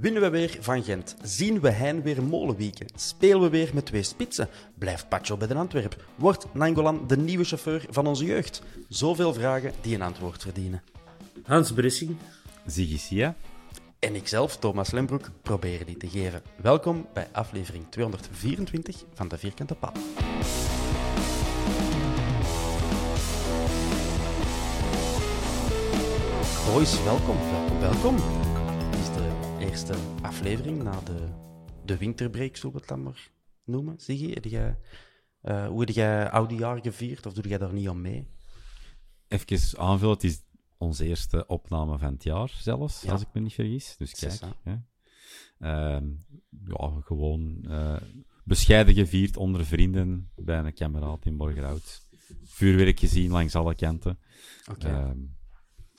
Winnen we weer van Gent? Zien we Hein weer molenwieken? Spelen we weer met twee spitsen? Blijft Pacho bij de Antwerp? Wordt Nangolan de nieuwe chauffeur van onze jeugd? Zoveel vragen die een antwoord verdienen. Hans Bressing. Ziggy Sia. En ikzelf, Thomas Lembroek, proberen die te geven. Welkom bij aflevering 224 van De Vierkante Paal. Boys, welkom, welkom, welkom. Dit is de eerste aflevering na de, de winterbreak, zullen we het dan maar noemen. Ziggy, heb jij, eh, hoe heb jij oudejaar gevierd, of doe jij daar niet aan mee? Even aanvullen, het is onze eerste opname van het jaar zelfs, Ja. als ik me niet vergis. Dus kijk, hè. Ehm, ja, gewoon eh, bescheiden gevierd onder vrienden bij een kameraad in Borgerhout. Vuurwerk gezien langs alle kanten. Ehm,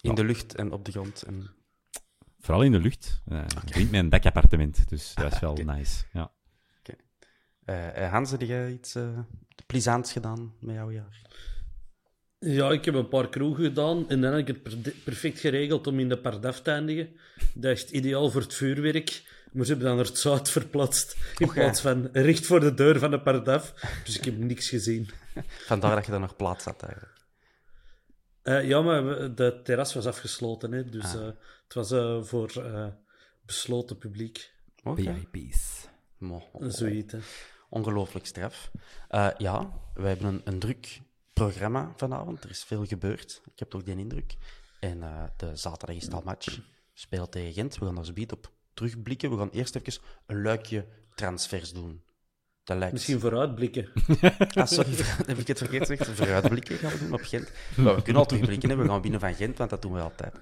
In ja. de lucht en op de grond. En... vooral in de lucht. Uh, Ik vriend met een dekappartement, dus dat is wel nice. Ja. Eh, eh, Hans, heb jij iets uh, plezants gedaan met jouw jaar? Ja, ik heb een paar kroegen gedaan en dan heb ik het per- perfect geregeld om in de Pardaf te eindigen. Dat is ideaal voor het vuurwerk. Maar ze hebben dan naar het zuid verplaatst in plaats van recht voor de deur van de Pardaf. Dus ik heb niks gezien. Vandaar dat je daar nog plaats had eigenlijk. Eh, ja, maar de terras was afgesloten, hè, dus Ah. eh, het was eh, voor eh, besloten publiek. PIP's. Mo- Zoiets. Ongelooflijk straf. Eh, ja, wij hebben een, een druk programma vanavond. Er is veel gebeurd. Ik heb toch die indruk. En eh, de zaterdag is het al match. Spelen tegen Gent. We gaan daar zo op terugblikken. We gaan eerst even een luikje transfers doen. Dat lijkt... Misschien vooruitblikken. Ah, sorry, heb ik het verkeerd gezegd? Vooruitblikken gaan we doen op Gent. Maar we kunnen al terugblikken, hè. we gaan winnen van Gent, want dat doen we altijd.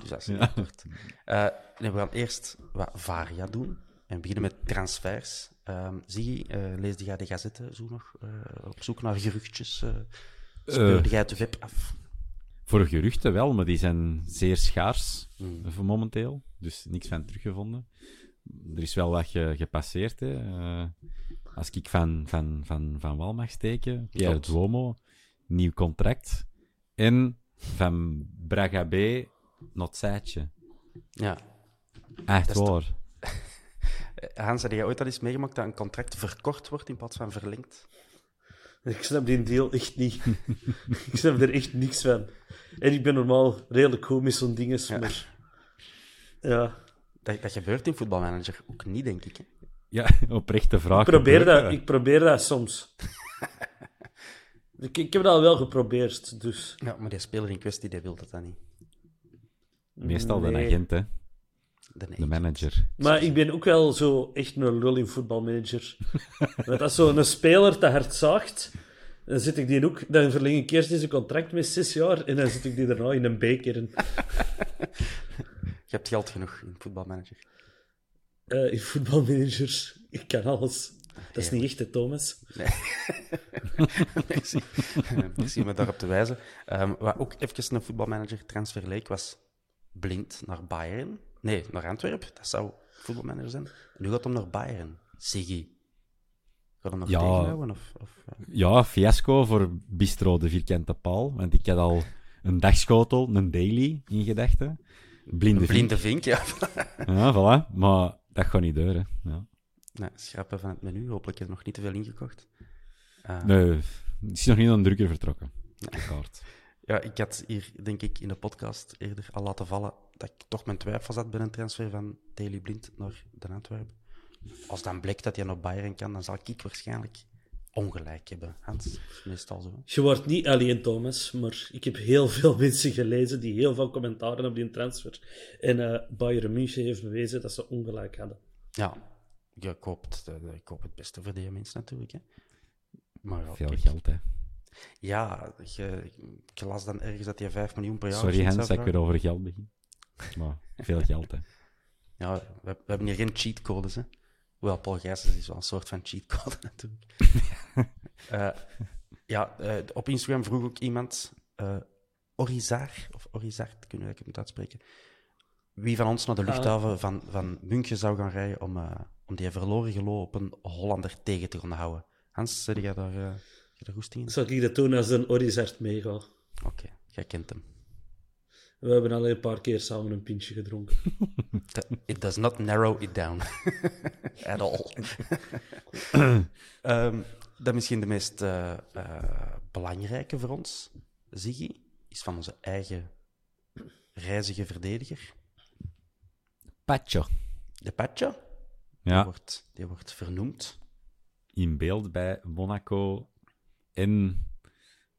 Dus dat is niet kort. Eh, nee, we gaan eerst wat varia doen en beginnen met transfers. Ehm Ziggy, eh, leesde jij de gazetten zo nog eh, op zoek naar geruchtjes? eh speurde jij het web af? Voor geruchten wel, maar die zijn zeer schaars Hmm. voor momenteel. Dus niks van teruggevonden. Er is wel wat ge- gepasseerd. Hè. Als ik van, van, van, van wal mag steken, Pierre. Duomo, nieuw contract. En van Braga B, Ja. Echt Dat waar. Hans, heb jij ooit al eens meegemaakt dat een contract verkort wordt in plaats van verlengd? Ik snap die deal echt niet. ik snap er echt niks van. En ik ben normaal redelijk goed met zo'n dinges, Ja. maar... Ja, Dat, dat gebeurt in voetbalmanager ook niet, denk ik. Hè? Ja, oprechte vraag. ik probeer, dat, ik probeer dat soms. ik, ik heb dat al wel geprobeerd, dus... Ja, maar die speler in kwestie die wil dat dan niet. Meestal de Nee. agent, hè. De, de manager. Maar ik ben ook wel zo echt een lul in voetbalmanager. Want als zo'n speler te hard zaagt, dan zit ik die ook... Dan verleng ik eerst deze contract met zes jaar en dan zit ik die daarna in een B-kern. Je hebt geld genoeg in voetbalmanager. Eh in voetbalmanagers. Ik kan alles. Dat is niet echt, hè, Thomas? Merci. Merci om me daarop te wijzen. Ehm, wat ook even een voetbalmanager transfer leek, was Blind naar Bayern. Nee, naar Antwerpen. Dat zou voetbalmanager zijn. En nu gaat hem naar Bayern. Siggy. Gaat hem nog Ja. tegenhouden? Of, of, eh? Ja, fiasco voor Bistro de Vierkante Paal. Want ik had al een dagschotel, een daily in gedachten. Blinde Een vink. blinde vink, ja. Ja, voilà. Maar dat gaat niet door, hè. Ja. nee, schrappen van het menu. Hopelijk is er nog niet te veel ingekocht. Eh, Nee, het is nog niet aan de drukker vertrokken. Kaart. Ja, ik had hier, denk ik, in de podcast eerder al laten vallen dat ik toch mijn twijfels had bij een transfer van Daily Blind naar de Antwerpen. Als dan blijkt dat hij naar Bayern kan, dan zal ik waarschijnlijk ongelijk hebben. Hans, dat is meestal zo. Je wordt niet alleen, Thomas, maar ik heb heel veel mensen gelezen die heel veel commentaren op die transfer. En eh Bayern München heeft bewezen dat ze ongelijk hadden. Ja, ja, ik, hoop het, eh, ik hoop het beste voor die mensen natuurlijk. Hè. Maar ja, Veel kijk, geld, hè. Ja je, ik las dan ergens dat hij 5 miljoen per jaar Sorry, Hans, dat ik weer over geld begin. Maar veel geld, hè. Ja, we, we hebben hier geen cheatcodes, hè. Hoewel, Paul Gijsens is wel een soort van cheatcode, natuurlijk. Eh, ja, eh, op Instagram vroeg ook iemand, eh Orizar, of Orizart, kunnen we het moet uitspreken, wie van ons naar de luchthaven van, van München zou gaan rijden om, eh, om die verloren gelopen Hollander tegen te gaan houden. Hans, zit jij daar, eh je daar goesting in? Zal ik dat doen als een Orizart meega? Oké, jij kent hem. We hebben al een paar keer samen een pintje gedronken. It does not narrow it down. At all. Ehm, dat misschien de meest eh, eh, belangrijke voor ons, Ziggy, is van onze eigen reizige verdediger. Pacho. De Pacho. Die, Ja, wordt, die wordt vernoemd. in beeld bij Monaco en...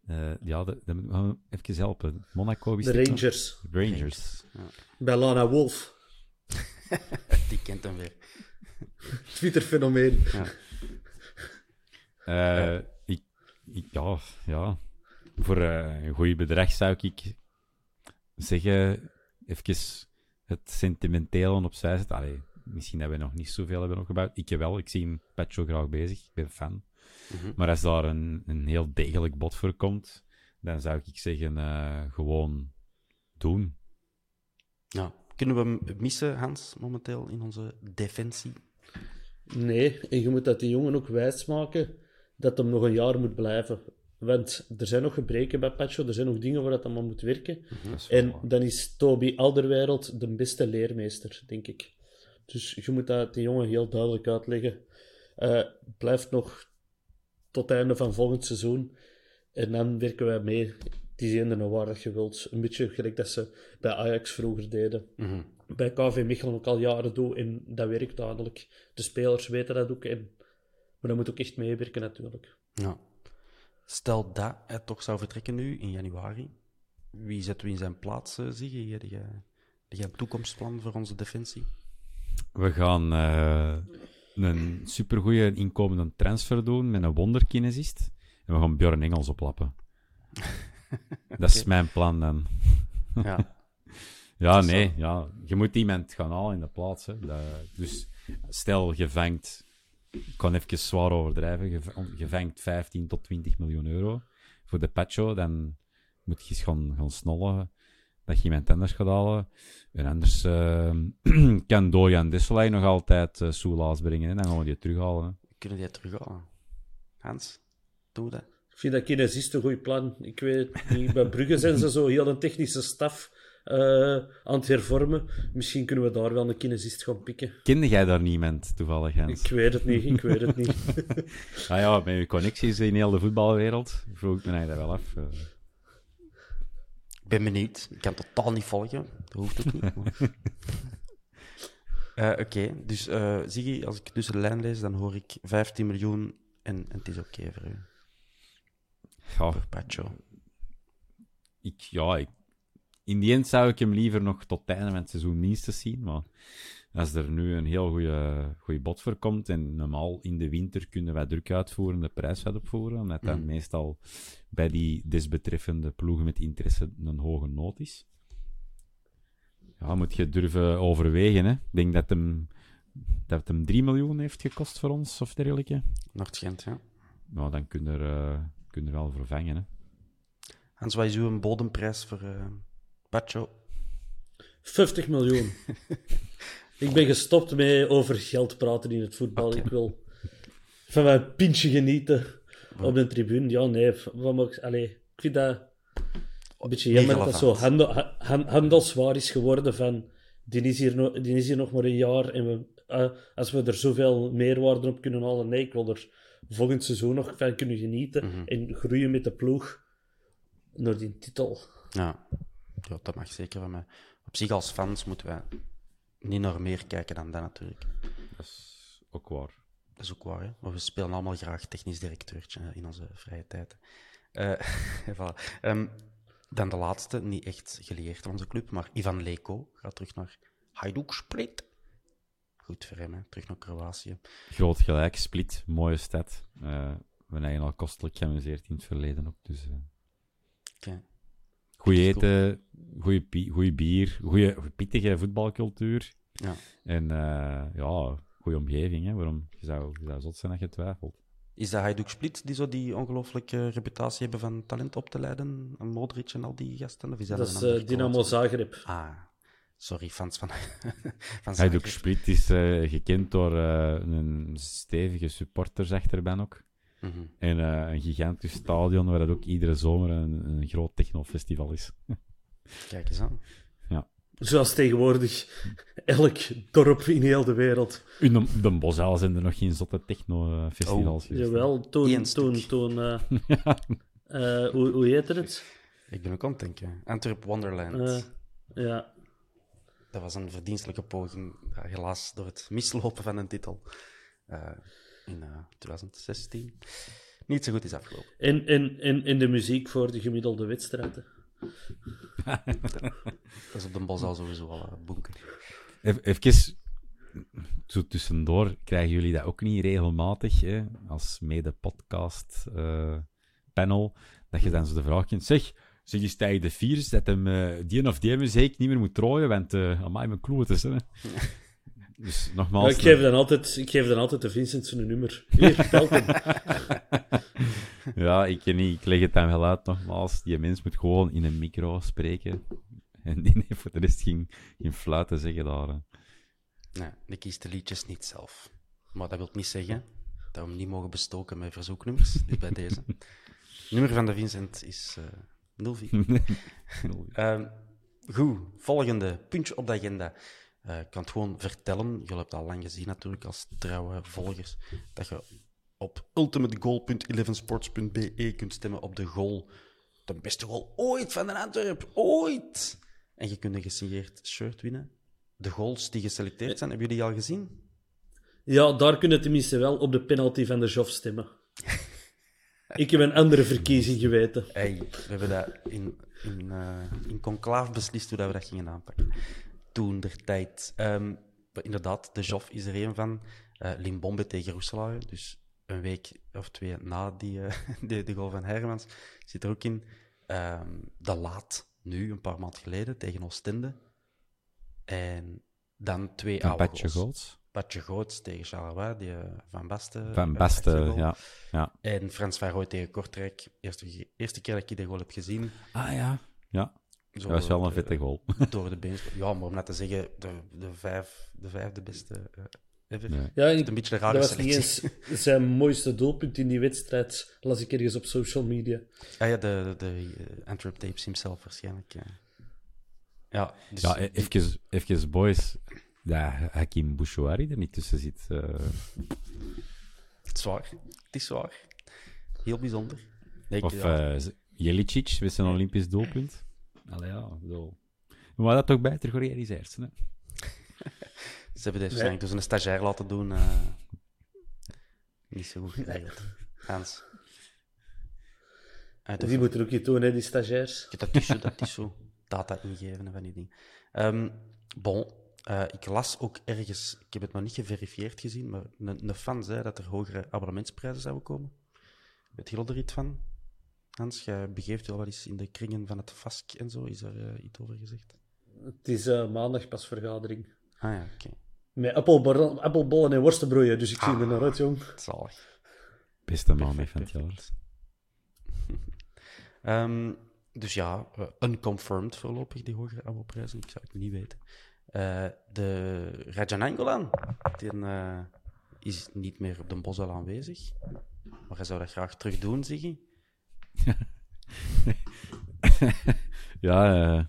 eh, ja, de, de, oh, even helpen. Monaco, De is nou? Rangers. Rangers. Bij Lana Wolf. Die kent hem weer. Twitter-fenomeen. Eh, ik, ik, ja, ja. Voor eh, een goed bedrag zou ik zeggen, even het sentimentele opzij zetten. Allee, misschien hebben we nog niet zoveel hebben opgebouwd. Ik wel, ik zie hem Petro graag bezig. Ik ben fan. Maar als daar een, een heel degelijk bod voor komt, dan zou ik zeggen, eh, gewoon doen. Ja. Kunnen we hem missen, Hans, momenteel in onze defensie? Nee, en je moet dat die jongen ook wijsmaken dat hem nog een jaar moet blijven. Want er zijn nog gebreken bij Pacho, er zijn nog dingen waar dat allemaal moet werken. En dan is Toby Alderwereld de beste leermeester, denk ik. Dus je moet dat die jongen heel duidelijk uitleggen. Eh blijft nog tot het einde van volgend seizoen. En dan werken wij mee. Het is eender waar dat je wilt. Een beetje gelijk dat ze bij Ajax vroeger deden. Bij KV Mechelen ook al jaren doen. En dat werkt duidelijk. De spelers weten dat ook. En... Maar dat moet ook echt meewerken natuurlijk. Ja. Stel dat hij toch zou vertrekken nu, in januari. Wie zetten we in zijn plaats, eh? Heb jij, heb jij een toekomstplan voor onze defensie? We gaan eh, een supergoeie inkomende transfer doen met een wonderkinesist. En we gaan Björn Engels oplappen. Dat is mijn plan dan. Ja. Ja, nee, ja. je moet iemand gaan halen in de plaats. Hè. Dat- dus stel, je vangt, ik kan even zwaar overdrijven, je, je vangt 15 tot 20 miljoen euro voor de Pacho, dan moet je eens gaan, gaan snollen dat je iemand anders gaat halen. En anders eh, kan Dorian Disselay nog altijd uh, Soelaas brengen, hè. dan gaan we die terughalen. hè. Kunnen die terughalen? Hans, doe dat. Ik vind dat kinesist een goed plan. Ik weet het niet. Bij Brugge zijn ze zo heel een technische staf eh, aan het hervormen. Misschien kunnen we daar wel een kinesist gaan pikken. Kende jij daar niemand toevallig, Hans? Ik weet het niet, ik weet het niet. Ah ja, met je connecties in heel de voetbalwereld, vroeg ik me eigenlijk wel af. Ik ben benieuwd. Ik kan totaal niet volgen. Dat hoeft ook niet. maar- Eh, Oké, dus eh Ziggy, als ik tussen de lijn lees, dan hoor ik 15 miljoen en, en het is oké voor u. ja, Voor Pacho. ik, ja, ik, in die end zou ik hem liever nog tot het einde van het seizoen minstens zien. Maar als er nu een heel goede bod voor komt en normaal in de winter kunnen wij druk uitvoeren, de prijs wat opvoeren, omdat dan meestal bij die desbetreffende ploegen met interesse een hoge nood is. Ja, moet je durven overwegen. Hè. Ik denk dat hem, dat het hem 3 miljoen heeft gekost voor ons, of dergelijke. Noord-Gent, ja. Nou, dan kun je er, eh, kun je er wel vervangen. Hè. Hans, wat is uw bodemprijs voor eh Pacho? 50 miljoen. ik ben gestopt met over geld praten in het voetbal. Ik wil van mijn pintje genieten op de tribune. Ja, nee. Wat mag, ik- allee, ik vind dat een beetje jammer dat dat zo handel, ha- han- handelswaar is geworden van die is hier, no- die is hier nog maar een jaar en we, eh, als we er zoveel meerwaarde op kunnen halen, nee, ik wil er volgend seizoen nog van kunnen genieten Mhm. en groeien met de ploeg naar die titel. Ja. ja, dat mag zeker van mij. Op zich, als fans, moeten wij niet naar meer kijken dan dat natuurlijk. Dat is ook waar. Dat is ook waar, hè? maar we spelen allemaal graag technisch directeurtje in onze vrije tijd. Eh voilà. Ehm, dan de laatste, niet echt gelieerd aan onze club, maar Ivan Leko gaat terug naar Hajduk Split. Goed voor hem, hè? terug naar Kroatië. Groot gelijk, Split, mooie stad. Eh we hebben al kostelijk geamuseerd in het verleden ook. Dus, Oké. Goeie eten, goeie bier, goeie pittige voetbalcultuur. Ja. En eh, ja, goede omgeving. Hè? Waarom? Je zou, je zou zot zijn dat je twijfelt. Is dat Hajduk Split die zo die ongelooflijke reputatie hebben van talent op te leiden? En Modric en al die gasten? Of is dat, is eh, Dynamo? Zagreb. Ah, sorry, fans van, van Hajduk. Split is eh, gekend door een stevige supporters achterban ook. Mhm. En eh, een gigantisch stadion waar dat ook iedere zomer een, een groot technofestival is. Kijk eens aan. Zoals tegenwoordig elk dorp in heel de wereld. In de, de Bosuil zijn er nog geen zotte techno-festivals. Oh, geweest. Jawel, toen, toen, toen, eh, eh, hoe, hoe heette het? Ik ben ook aan het denken. Antwerp Wonderland. Eh, ja, Dat was een verdienstelijke poging, ja, helaas door het mislopen van een titel eh, in eh, 2016. Niet zo goed is afgelopen. en, en, en, en de muziek voor de gemiddelde wedstrijden. Dat is op de bos al sowieso al een bunker. Even, even zo tussendoor, krijgen jullie dat ook niet regelmatig, hè, als mede-podcast eh, panel, dat je dan zo de vraag kunt, zeg, zeg eens tegen de viers dat hem eh, die of die muziek niet meer moet trooien, want uh, amai, mijn kloot hè. Dus Ja, nogmaals... ik, geef dan altijd, ik geef dan altijd de Vincent zijn nummer. Hier, hem. Ja, ik, ken niet, ik leg het dan wel uit, nogmaals. Die mens moet gewoon in een micro spreken. En die heeft voor de rest geen, geen fluiten zeggen daar. hè. Nee, ik kies de liedjes niet zelf. Maar dat wil niet zeggen dat we hem niet mogen bestoken met verzoeknummers. Dus bij deze. Nummer van de Vincent is eh 04. Ehm, goed, volgende puntje op de agenda. Eh, ik kan het gewoon vertellen. Jullie hebben het al lang gezien natuurlijk als trouwe volgers. Dat je op ultimategoal.elevensports.be kunt stemmen op de goal. De beste goal ooit van de Antwerp. Ooit! En je kunt een gesigneerd shirt winnen. De goals die geselecteerd zijn, hebben jullie die al gezien? Ja, daar kunnen tenminste wel op de penalty van de Joff stemmen. Ik heb een andere verkiezing geweten. Hey, we hebben dat in, in, eh, in conclave beslist hoe dat we dat gingen aanpakken. Toen der tijd. Ehm, inderdaad, de Joff is er een van. Eh Limbombe tegen Roeselaar. Dus een week of twee na die, eh, de, de goal van Hermans zit er ook in. Ehm, de Laat, nu, een paar maanden geleden, tegen Oostende. En dan twee oude goals. goals. Patje Goots tegen Charleroi, die eh, Van Basten. Van achtergoal. ja. ja. En Frans van Rooij tegen Kortrijk. Eerste, eerste keer dat ik die goal heb gezien. Ah ja. Ja, dat was wel een vette goal. Door de been. Ja, maar om net te zeggen, de, de, vijf, de vijfde beste eh, ever. Nee. Ja, ik, een beetje een dat rare was niet eens zijn mooiste doelpunt in die wedstrijd. Las ik ergens op social media. Ah ja, de, de, de eh, Antwerp Tapes himself waarschijnlijk. Ja, ja, dus, Ja, even, even boys. Ja, Hakim Bouchouari er niet tussen zit. eh, het is waar. Het is waar. Heel bijzonder. Nee, of eh Jelicic met zijn Olympisch doelpunt. Allee, ja, bedoel. Maar dat toch beter gerealiseerd zijn, hè? ze hebben dit waarschijnlijk dus een stagiair laten doen. eh, niet zo goed geregeld. Hans. Uit Die moeten ook niet doen, hè, die stagiairs. Ja, Dat is zo, dat is zo. Data ingeven en van die dingen. Ehm, bon, eh, ik las ook ergens, ik heb het nog niet geverifieerd gezien, maar een, een fan zei dat er hogere abonnementsprijzen zouden komen. Weet je er iets van? Hans, jij begeeft je al wel eens in de kringen van het FASC en zo. Is daar eh, iets over gezegd? Het is eh, maandag pas vergadering. Ah ja, oké. Met appelbollen, appelbollen en worstenbroeien, dus ik zie er naar uit, jong. Zalig. Beste man van het jaar. Ehm, dus ja, unconfirmed voorlopig, die hogere abo-prijzen. Ik zou het niet weten. Eh, de Rajanangolan, die eh, is niet meer op de bos al aanwezig. Maar hij zou dat graag terug doen, Ziggy. Ja, eh,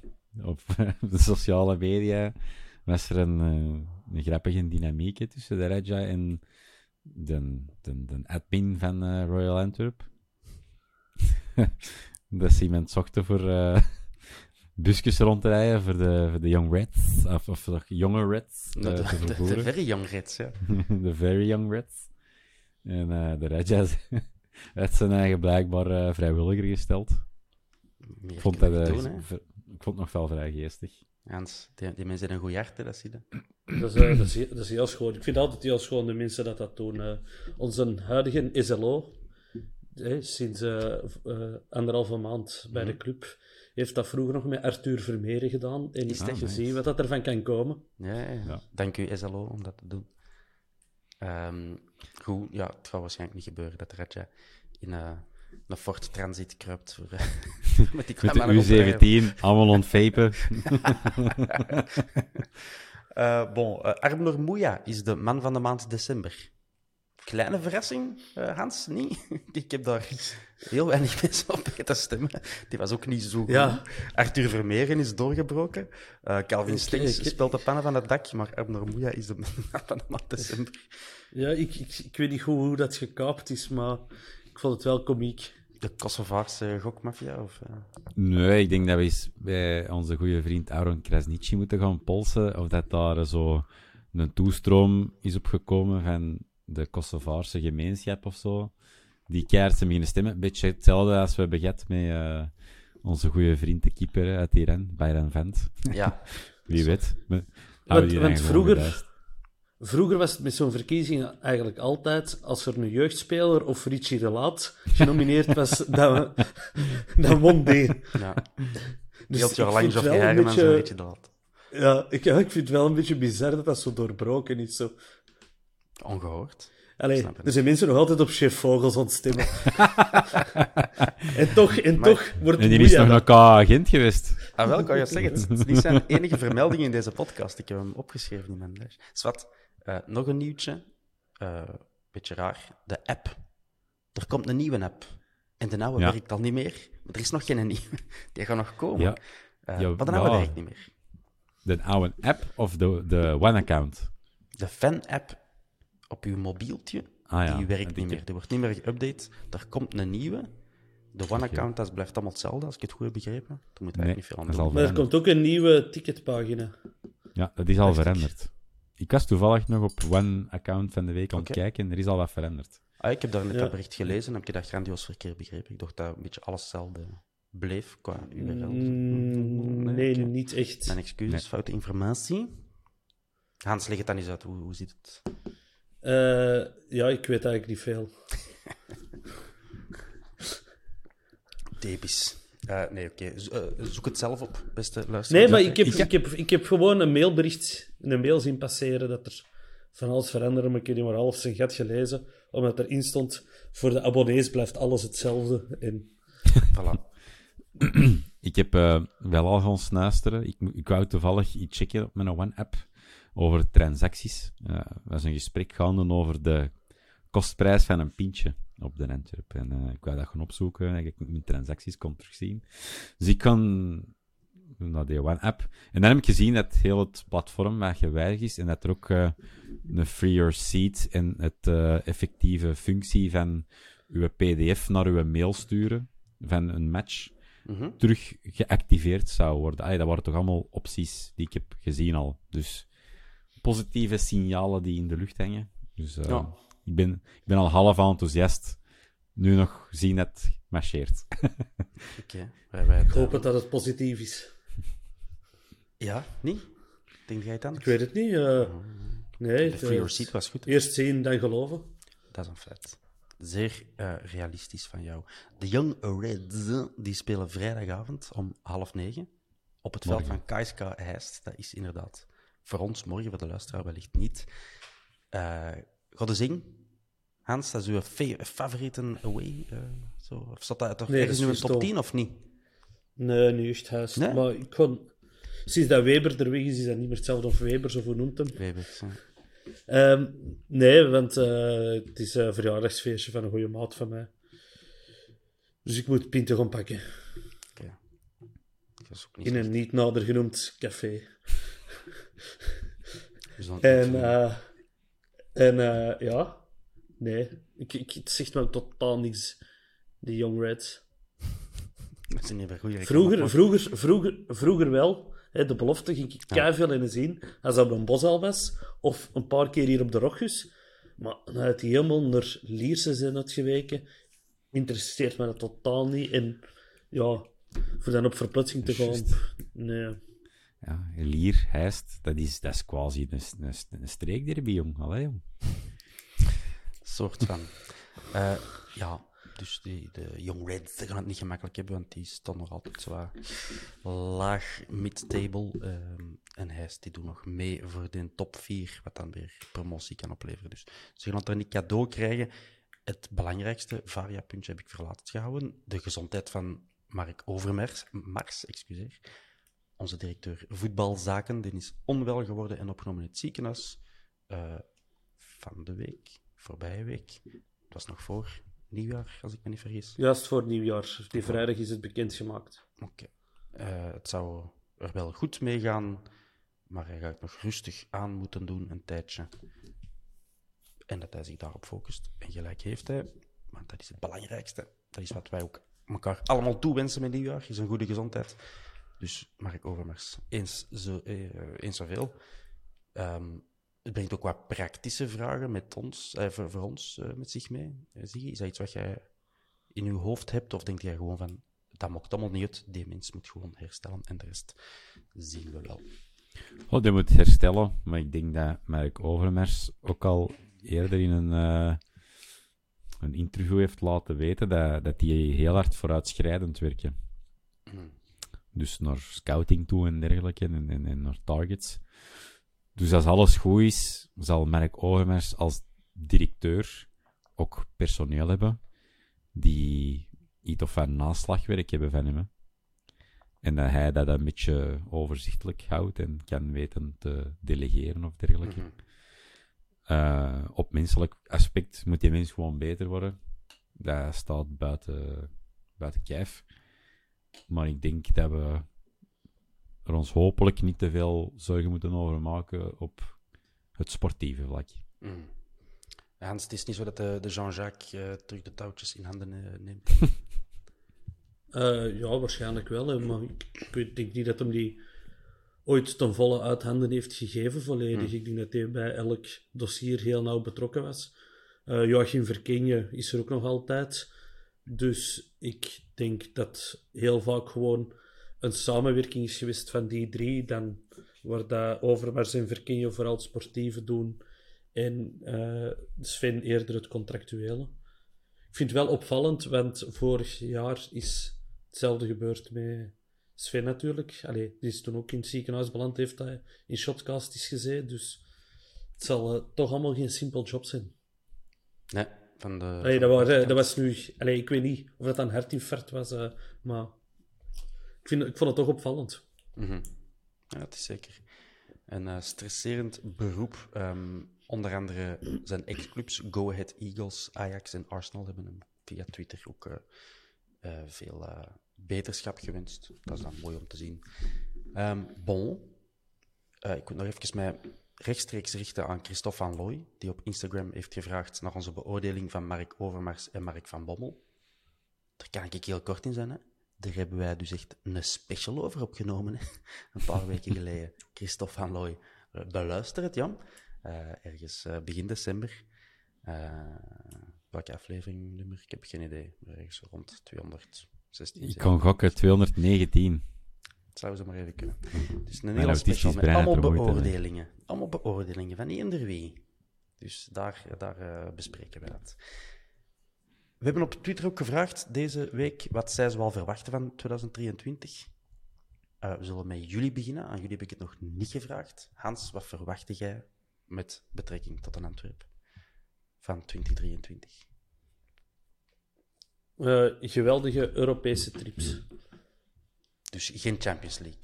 op de sociale media was er een, eh, een grappige dynamiek hè, tussen de Raja en de, de, de admin van eh, Royal Antwerp. dat ze iemand zochten voor busjes rond te rijden voor de, voor de Young Reds, of, of de jonge Reds, De, de, very young Reds, ja. de Very Young Reds. En de Raja heeft zijn eigen blijkbaar eh, vrijwilliger gesteld. Ik vond, dat, eh, doen, ik vond het nog wel vrij geestig. Hans, die, die mensen hebben een goed hart, dat zie je. Dat is, eh, dat, is, dat is heel schoon. Ik vind altijd heel schoon de mensen dat dat doen. Eh, onze huidige SLO, eh, sinds eh, eh, anderhalve maand bij Mhm. de club, heeft dat vroeger nog met Arthur Vermeeren gedaan. En Is dat je nice. ziet wat dat ervan kan komen. Ja, ja, ja. Ja. Dank u, SLO, om dat te doen. Ehm, goed, ja, het gaat waarschijnlijk niet gebeuren dat Raja in eh, een Ford Transit kruipt. Voor, met die Met de U17, allemaal ontvapen. Bon, eh Arnor Moeja is de man van de maand december. Kleine verrassing, eh, Hans, niet? Ik heb daar heel weinig mensen op weten stemmen. Die was ook niet zo goed. Ja. Arthur Vermeeren is doorgebroken. Eh, Calvin ik- speelt de pannen van het dak, maar Arnor Moeja is de man van de maand december. Ja, ik, ik, ik weet niet goed hoe dat gekaapt is, maar ik vond het wel komiek. De Kosovaarse gokmafia? Of, eh? Nee, ik denk dat we eens bij onze goede vriend Aaron Krasniqi moeten gaan polsen. Of dat daar zo een toestroom is opgekomen van de Kosovaarse gemeenschap of zo. Die keihard zijn beginnen stemmen. Beetje hetzelfde als we hebben gehad met eh, onze goede vriend, de keeper hè, uit Iran, Bayram Vent. Ja, Wie weet. We- Want, vroeger, vroeger was het met zo'n verkiezing eigenlijk altijd, als er een jeugdspeler of Richie Relaat genomineerd was, dan, dan won die. ja. Dus Heel ik jaar lang een Hermans beetje- een beetje de lat. Ja, ik, ja, ik vind het wel een beetje bizar dat dat zo doorbroken is. Zo. Ongehoord. Allee, er zijn mensen nog altijd op chef Vogels aan het stemmen. en toch, en toch wordt En het die is nog moeilijk. naar agent geweest. Ah, wel, kan je zeggen. Het is niet zijn enige vermelding in deze podcast. Ik heb hem opgeschreven in mijn lijst. Zwat, eh, nog een nieuwtje. Eh beetje raar. De app. Er komt een nieuwe app. En de oude Ja. werkt al niet meer. Maar er is nog geen nieuwe. Die gaat nog komen. Ja. Eh, Ja, maar de oude ja. werkt niet meer. De oude app of de, de One-account? De fan-app op uw mobieltje, Ah ja. die werkt niet meer. Die wordt niet meer geüpdate. Er komt een nieuwe. De One-account, dat blijft allemaal hetzelfde, als ik het goed heb begrepen. Er moet Nee, eigenlijk niet dat is doen. al Maar er komt ook een nieuwe ticketpagina. Ja, dat is al veranderd. Ik was toevallig nog op One-account van de week aan het kijken en er is al wat veranderd. Ah, ik heb daar net Ja. dat bericht gelezen en heb ik dat grandioos verkeerd begrepen. Ik dacht dat een beetje alles hetzelfde bleef qua URL. Mm, nee, niet echt. Mijn excuses, Nee. foute informatie. Hans, leg het dan eens uit. Hoe, hoe zit het? Eh, ja, ik weet eigenlijk niet veel. Typisch. Eh, nee, oké. Eh, zoek het zelf op, beste luisteraars. Nee, maar ik heb, ik, heb, ik heb gewoon een mailbericht in een mail zien passeren dat er van alles veranderde, maar ik heb niet maar half zijn gat gelezen, omdat erin stond, voor de abonnees blijft alles hetzelfde. En Voilà. Ik heb eh, wel al gaan snuisteren. Ik, ik wou toevallig iets checken op mijn One-app over transacties. Eh, Er was een gesprek gaande over de kostprijs van een pintje op de Antwerp. En eh, ik wou dat gaan opzoeken en ik mijn transacties kon terugzien. Dus ik kan naar die One-app. En dan heb ik gezien dat heel het platform wat gewijzigd is en dat er ook eh, een freer seat en het eh, effectieve functie van uw pdf naar uw mail sturen van een match Mhm. terug geactiveerd zou worden. Allee, dat waren toch allemaal opties die ik heb gezien al. Dus positieve signalen die in de lucht hangen. Dus eh, Ja. ik, ben, ik ben al half enthousiast. Nu nog zien dat het marcheert. Oké. Het, ik hoop het dat het positief is. Ja, niet? Denk jij het dan? Ik weet het niet. eh, nee, De eh, receipt was goed. Eerst zien, dan geloven. Dat is een feit. Zeer eh, realistisch van jou. De Young Reds die spelen vrijdagavond om half negen op het veld van KSK Heist. Dat is inderdaad voor ons morgen, voor de luisteraar wellicht niet. Eh Ga de zing. Hans, dat is uw fa- favoriete away? eh, zo. Of zat dat toch Nee, ergens nu is een top Gusto. 10 of niet? Nee, niet echt huis. Nee? Maar ik kon... Sinds dat Weber er weg is, is dat niet meer hetzelfde of Webers of hoe noemt hem. Webers, hè. Ehm, nee, want eh, het is een verjaardagsfeestje van een goede maat van mij. Dus ik moet pinten gaan pakken. Oké. Dat is ook niet In een niet nader genoemd café. En, eh, en eh, ja, nee, ik, ik, het zegt me totaal niks, die Young Reds. Dat zijn niet goede Vroeger, vroeger, vroeger, vroeger wel. Hè, de belofte ging ik ja. veel in zien als dat op een bosal was. Of een paar keer hier op de Rochus. Maar nadat die helemaal naar Lierse zijn uitgeweken, interesseert me dat totaal niet. En ja, voor dan op verplaatsing te gaan, nee. Ja, Lier, Heist, dat is, dat is quasi een, een, een streekderby, jong. Allee, jong. soort van. Eh, ja, dus die, de Young Reds gaan het niet gemakkelijk hebben, want die staan nog altijd zo laag mid-table. ehm, en hij die doet nog mee voor de top 4, wat dan weer promotie kan opleveren. Dus ze gaan het niet cadeau krijgen. Het belangrijkste variapuntje heb ik verlaten gehouden. De gezondheid van Mark Overmars, Mars, excuseer. Onze directeur voetbalzaken, die is onwel geworden en opgenomen in het ziekenhuis. Eh, van de week, voorbije week. Het was nog voor nieuwjaar, als ik me niet vergis. Juist voor nieuwjaar. Die vrijdag is het bekendgemaakt. Oké. Eh, het zou er wel goed mee gaan, maar hij gaat het nog rustig aan moeten doen een tijdje. En dat hij zich daarop focust. En gelijk heeft hij, want dat is het belangrijkste. Dat is wat wij ook elkaar allemaal toewensen met nieuwjaar, is een goede gezondheid. Dus Mark Overmars, eens, zo, eh, eens zoveel. Ehm, het brengt ook wat praktische vragen met ons, eh, voor, voor ons eh, met zich mee. Eh, Ziggy, is dat iets wat jij in je hoofd hebt? Of denk jij gewoon van, dat maakt allemaal niet uit, die mens moet gewoon herstellen en de rest zien we wel. Oh, die moet herstellen, maar ik denk dat Mark Overmars ook al eerder in een, eh, een interview heeft laten weten dat, dat hij heel hard vooruitschrijdend werkt. Dus naar scouting toe en dergelijke, en, en, en naar targets. Dus als alles goed is, zal Mark Overmars als directeur ook personeel hebben die iets of van naslagwerk hebben van hem. hè. En dat hij dat een beetje overzichtelijk houdt en kan weten te delegeren of dergelijke. Eh, op menselijk aspect moet die mens gewoon beter worden. Dat staat buiten, buiten kijf. Maar ik denk dat we er ons hopelijk niet te veel zorgen moeten over maken op het sportieve vlak. Mm. Hans, het is niet zo dat de, de Jean-Jacques eh, terug de touwtjes in handen eh, neemt. Eh, ja, waarschijnlijk wel. Hè, maar ik, denk niet dat hem die ooit ten volle uit handen heeft gegeven, volledig. Ik denk dat hij bij elk dossier heel nauw betrokken was. Eh Joachim Verkenje is er ook nog altijd. Dus ik denk dat heel vaak gewoon een samenwerking is geweest van die drie. Dan waar dat Overmars en Verkenje vooral sportieve doen. En eh, Sven eerder het contractuele. Ik vind het wel opvallend, want vorig jaar is hetzelfde gebeurd met Sven natuurlijk. Allee, die is toen ook in het ziekenhuis beland, heeft hij in Shotcast is gezeten. Dus het zal eh, toch allemaal geen simpel job zijn. Nee, van de... Allee, dat, was, eh, dat was nu... Allee, ik weet niet of dat een hartinfarct was, eh, maar ik, vind, ik vond het toch opvallend. Mhm. Ja, het is zeker een eh, stresserend beroep. Ehm, onder andere zijn ex-clubs Go Ahead Eagles, Ajax en Arsenal hebben hem via Twitter ook veel beterschap gewenst. Dat is dan mooi om te zien. Ehm, bon, ik moet nog even mij rechtstreeks richten aan Christophe van Looy, die op Instagram heeft gevraagd naar onze beoordeling van Mark Overmars en Mark van Bommel. Daar kan ik heel kort in zijn. Hè? Daar hebben wij dus echt een special over opgenomen. Hè? Een paar weken geleden. Christophe van Looy. Eh, Beluister het, Jan. Eh, ergens eh, begin december. Welke aflevering nummer? Ik heb geen idee. Ergens rond 216. Ik kan gokken 219. Het zou ze maar even kunnen. Dus een hele notities special met allemaal beoordelingen. Allemaal beoordelingen van eender wie. Dus daar, daar eh, bespreken we dat. We hebben op Twitter ook gevraagd deze week wat zij zoal verwachten van 2023. Eh, we zullen met jullie beginnen. Aan jullie heb ik het nog niet gevraagd. Hans, wat verwachtte jij met betrekking tot een Antwerp van 2023? Eh, geweldige Europese trips. Dus geen Champions League.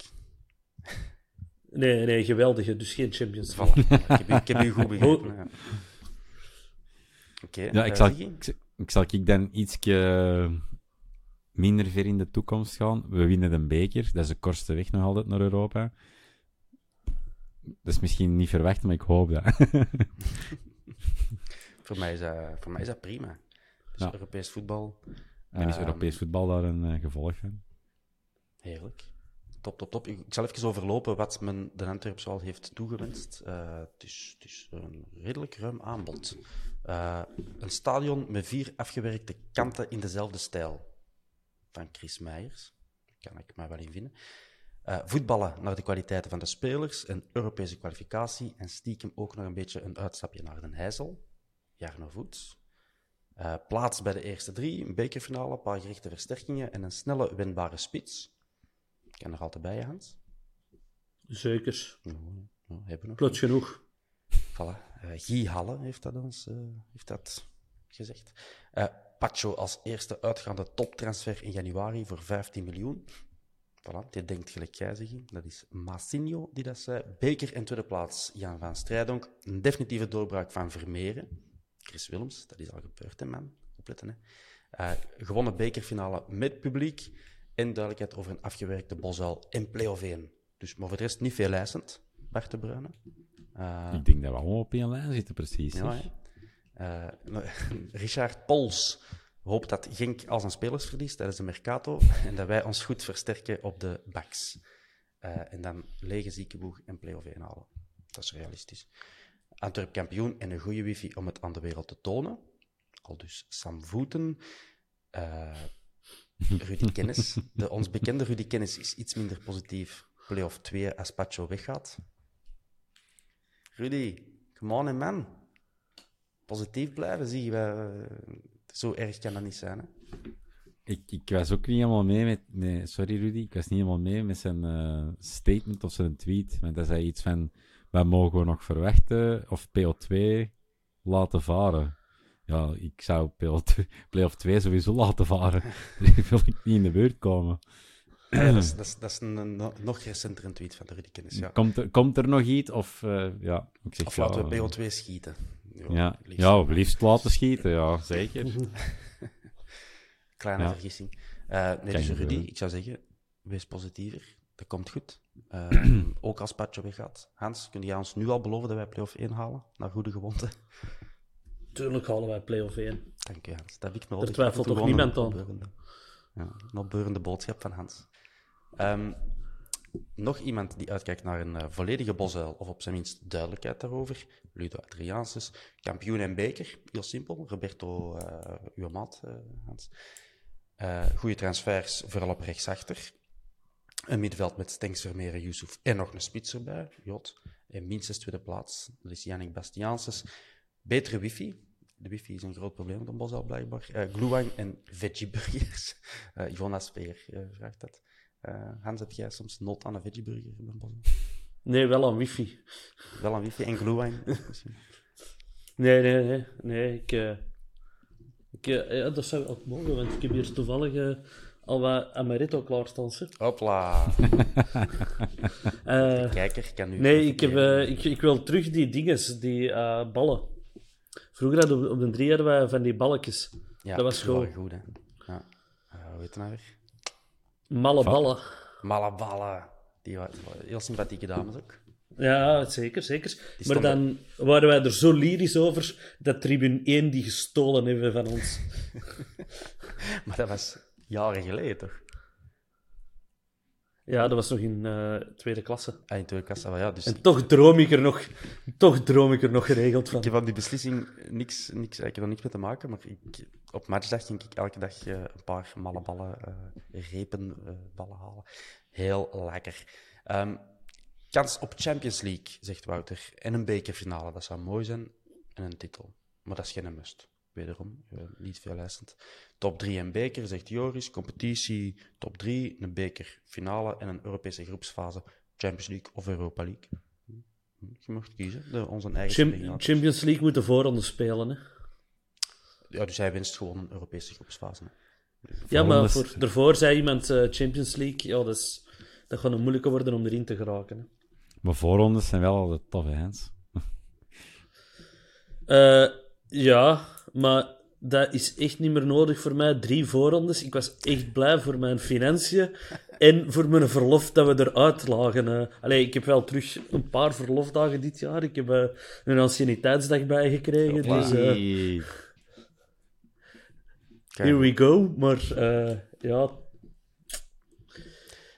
Nee, nee, geweldige. Dus geen Champions Voilà. League. ik, heb, u- ik heb u goed begrepen. ja. Oké, Ja, ik eh, zal, Ziggy? ik, ik zal ik dan ietsje minder ver in de toekomst gaan. We winnen de beker. Dat is de kortste weg nog altijd naar Europa. Dat is misschien niet verwacht, maar ik hoop dat. Voor mij is dat, voor mij is dat prima. Dus Ja. Europees voetbal. En is ehm, Europees voetbal daar een eh, gevolg van? Heerlijk. Top, top, top. Ik zal even overlopen wat men de Antwerp zoal heeft toegewenst. Eh, het, is, het is een redelijk ruim aanbod. Eh, een stadion met vier afgewerkte kanten in dezelfde stijl. Van Chris Meijers. Kan ik mij wel in vinden. Eh, voetballen naar de kwaliteiten van de spelers. Een Europese kwalificatie. En stiekem ook nog een beetje een uitstapje naar Den Heijzel. Jarno Voets. Eh, plaats bij de eerste drie, een bekerfinale, een paar gerichte versterkingen en een snelle, winbare spits. Ken er altijd bij, Hans. Zeker. Hebben we nog. Plots genoeg. Voilà. Eh, Guy Halle heeft dat ons eh, heeft dat gezegd. Eh Pacho als eerste uitgaande toptransfer in januari voor 15 miljoen. Voilà, dit denkt gelijk jij, Ziggy. Dat is Massinho die dat zei. Beker en tweede plaats Jan van Strijdonk. Een definitieve doorbraak van Vermeeren. Chris Willems, dat is al gebeurd, hè, man. Opletten, hè. Gewonnen bekerfinale met publiek. En duidelijkheid over een afgewerkte bosuil in play-off 1. Dus, maar voor de rest niet veel eisend, Bart de Bruyne. Eh, Ik denk dat we allemaal op één lijn zitten, precies. ja, nou, Richard Pols hoopt dat Genk als een spelers verliest tijdens de Mercato en dat wij ons goed versterken op de backs. Eh, en dan lege ziekenboeg en play-off 1 halen. Dat is realistisch. Antwerp kampioen en een goede wifi om het aan de wereld te tonen. Al dus Sam Voeten. Rudy Kennis. De ons bekende Rudy Kennis is iets minder positief. Play-off 2 als Pacho weggaat. Rudy, come on, man. Positief blijven, zie je. eh, zo erg kan dat niet zijn. Hè? Ik, ik was ook niet helemaal mee met... Nee, sorry Rudy, ik was niet helemaal mee met zijn eh, statement of zijn tweet. Want hij zei iets van, wij mogen we nog verwachten of PO2 laten varen. Ja, ik zou PO2, Playoff 2 sowieso laten varen. Daar wil ik niet in de buurt komen. Ja, dat, is, dat, is, dat is een, een nog recentere tweet van de Rudy Kennis. Ja. Komt, er, komt er nog iets? Of, eh, ja, ik zeg, Of ja, laten we PO2 schieten. Ja, liefst. ja, liefst laten schieten, ja, zeker. Kleine vergissing. Eh, nee, dus Rudy, ik zou zeggen, wees positiever. Dat komt goed. Eh, ook als Patjo weggaat. Hans, kun jij ons nu al beloven dat wij play-off 1 halen? Naar goede gewoonte. Tuurlijk halen wij play-off 1. Dank u, Hans. Dat heb ik nodig. twijfelt Gewoon toch niemand aan? opbeurende- Ja, een opbeurende boodschap van Hans. Ehm, nog iemand die uitkijkt naar een eh, volledige bosuil, of op zijn minst duidelijkheid daarover. Ludo Adriaanses, kampioen en beker. Heel simpel. Roberto, eh uw maat, eh, Hans. Goede transfers, vooral op rechtsachter. Een middenveld met Stenks, Vermeeren, Yusuf en nog een spits erbij, Jot. En minstens tweede plaats, dat is Yannick Bastiaanses. Betere wifi. De wifi is een groot probleem op de Bosal, blijkbaar. Eh Gluwang en veggieburgers. Eh Jonas Peer eh, vraagt dat. Eh, Hans, heb jij soms nood aan een veggieburger de Bosal? Nee, wel aan wifi. Wel een wifi en misschien. Nee, nee, nee. nee ik, eh, ik, eh, ja, dat zou ook mogen, want ik heb hier toevallig eh, al wat amaretto klaarstaan. Hopla. Eh, Kijker kan nu... nee, ik, heb, eh, ik, ik wil terug die dinges, die eh, ballen. Vroeger hadden we op de drie hadden wij van die balletjes. Ja, dat was waren goed. hè. Ja. Eh, hoe heet het nou weer? Malle ballen. Malaballa. Die waren heel sympathieke dames ook. Ja, zeker, zeker. Maar dan waren wij er zo lyrisch over dat tribune 1 die gestolen hebben van ons. Maar dat was jaren geleden, toch? Ja, dat was nog in eh, tweede klasse. Ah, in tweede kassa, wel ja. Dus En toch droom ik er nog, toch droom ik er nog geregeld van. Ik heb aan die beslissing niks, niks, ik heb er niks mee te maken, maar ik, op matchdag ging ik elke dag eh, een paar malle ballen, eh, repen ballen halen. Heel lekker. Ehm, kans op Champions League, zegt Wouter. En een bekerfinale, dat zou mooi zijn. En een titel. Maar dat is geen must. Wederom, eh, niet veel eisend. Top 3 en beker, zegt Joris. Competitie, top 3, een bekerfinale en een Europese groepsfase. Champions League of Europa League. Je mag kiezen, de, onze eigen. Champions League moet de voorronde spelen. Hè? Ja, dus hij winst gewoon een Europese groepsfase. hè. Ja, maar voor, daarvoor zei iemand eh, Champions League, ja, dat, is, dat gaat moeilijker worden om erin te geraken. hè. Maar voorrondes zijn wel altijd tof, hè, Hans? Eh, ja, maar dat is echt niet meer nodig voor mij. Drie voorrondes. Ik was echt blij voor mijn financiën en voor mijn verlof dat we eruit lagen. Allee, ik heb wel terug een paar verlofdagen dit jaar. Ik heb eh, een anciëniteitsdag bijgekregen. Dus Hey. here we go. Maar eh, ja,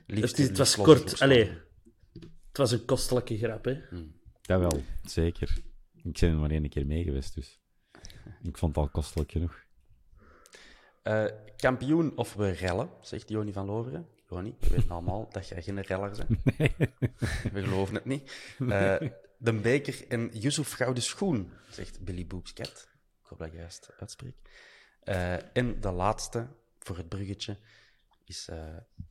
Liefst- het, was los- kort. los- Allee, het was een kostelijke grap, hè. Dat wel, zeker. Ik ben er maar één keer mee geweest, dus. Ik vond het al kostelijk genoeg. Eh, kampioen of we rellen, zegt Joni van Loveren. Joni, we weten allemaal dat jij geen reller bent. We geloven het niet. Eh, de beker en Yusuf Gouden Schoen, zegt Billy Boopscat. Ik hoop dat ik juist uitspreek. Eh, en de laatste, voor het bruggetje, is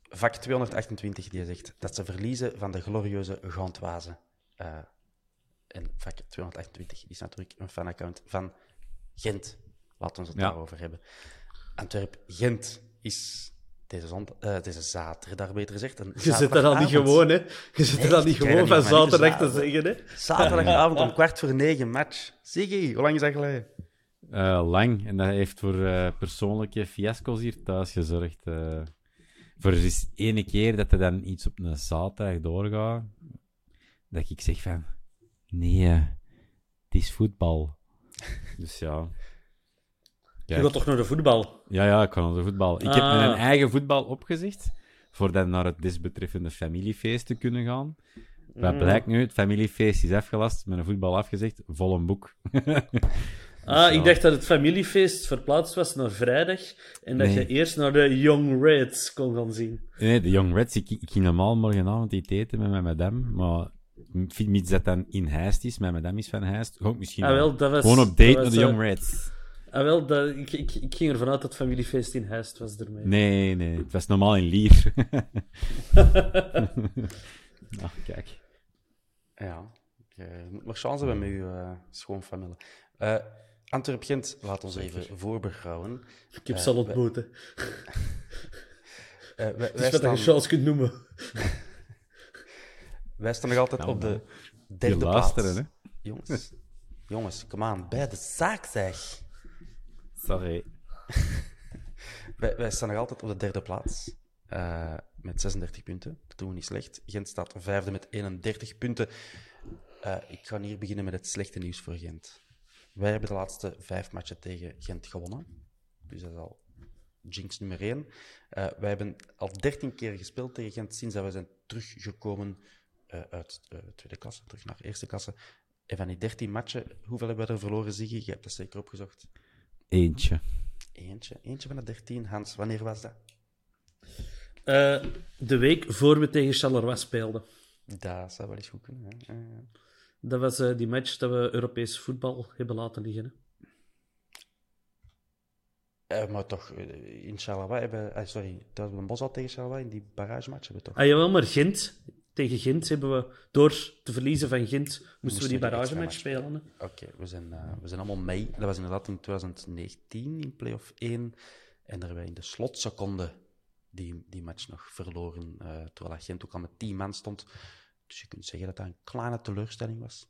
vak 228, die zegt dat ze verliezen van de glorieuze Gantoise. En vak 228 is natuurlijk een fanaccount van Gent. Laten we het Ja. daarover hebben. Antwerp-Gent is deze, zond, eh, deze zaterdag, beter gezegd. Een Je zit er al niet gewoon, hè. Je zit er al niet gewoon van zaterdag te zeggen, hè. Zaterdagavond om kwart voor negen match. Ziggy, hoe lang is dat geleden? Eh, lang. En dat heeft voor eh, persoonlijke fiasco's hier thuis gezorgd. voor eens ene keer dat er dan iets op een zaterdag doorgaat, dat ik zeg van, nee, het is voetbal. Dus ja. Je gaat toch naar de voetbal? Ja, ja, ik kan naar de voetbal. Ik heb Ah. mijn eigen voetbal opgezegd, voor dan naar het desbetreffende familiefeest te kunnen gaan. Wat Mm. blijkt nu? Het familiefeest is afgelast, met een voetbal afgezegd, vol een boek. Ah, ja. ik dacht dat het familiefeest verplaatst was naar vrijdag en dat Nee. je eerst naar de Young Reds kon gaan zien. Nee, de Young Reds, ik, ik ging normaal morgenavond iets eten met mijn madame, maar mits dat dan in Heist is, mijn madame is van Heist, ik misschien Ah, wel, dat was- gewoon op date dat met de Young eh, Reds. Ah, wel, dat, ik, ik, ik ging ervan uit dat familiefeest in Heist was ermee. Nee, nee, het was normaal in Lier. nou, kijk. Ja, je moet nog chance hebben met je eh, schoonfamilie. Eh Antwerp-Gent, laat ons even voorbeschouwen. ik heb eh, ze al ontmoet, wij, Dat is wat je chance kunt noemen. wij staan nog altijd Nou, op de derde plaats. hè. Jongens, jongens, kom aan, bij de zaak zeg. Sorry. Wij, wij staan nog altijd op de derde plaats. eh, met 36 punten. Dat doen we niet slecht. Gent staat vijfde met 31 punten. Eh, ik ga hier beginnen met het slechte nieuws voor Gent. Wij hebben de laatste vijf matchen tegen Gent gewonnen. Dus dat is al jinx nummer één. Eh, wij hebben al 13 keer gespeeld tegen Gent sinds dat we zijn teruggekomen eh, uit de tweede klasse, terug naar eerste klasse. En van die 13 matchen, hoeveel hebben we er verloren, Ziggy? Je hebt dat zeker opgezocht. Eentje. Eentje. Eentje van de 13. Hans, wanneer was dat? Eh, de week voor we tegen Charleroi speelden. Dat zou wel eens goed kunnen. Hè? Eh, Dat was eh, die match dat we Europees voetbal hebben laten liggen. Hè. eh, maar toch, eh, in Charleroi hebben... eh, sorry, dat was een bos al tegen Charleroi in die barragematch hebben we toch... Ah jawel, maar Gent, tegen Gent hebben we, door te verliezen van Gent, moesten we Moesten die we die barragematch extra match spelen. Oké, we, zijn, eh, we zijn allemaal mee. Dat was inderdaad in 2019 in play-off 1. En daar hebben we in de slotseconde die, die match nog verloren. eh, terwijl Gent ook al met 10 man stond. Dus je kunt zeggen dat dat een kleine teleurstelling was.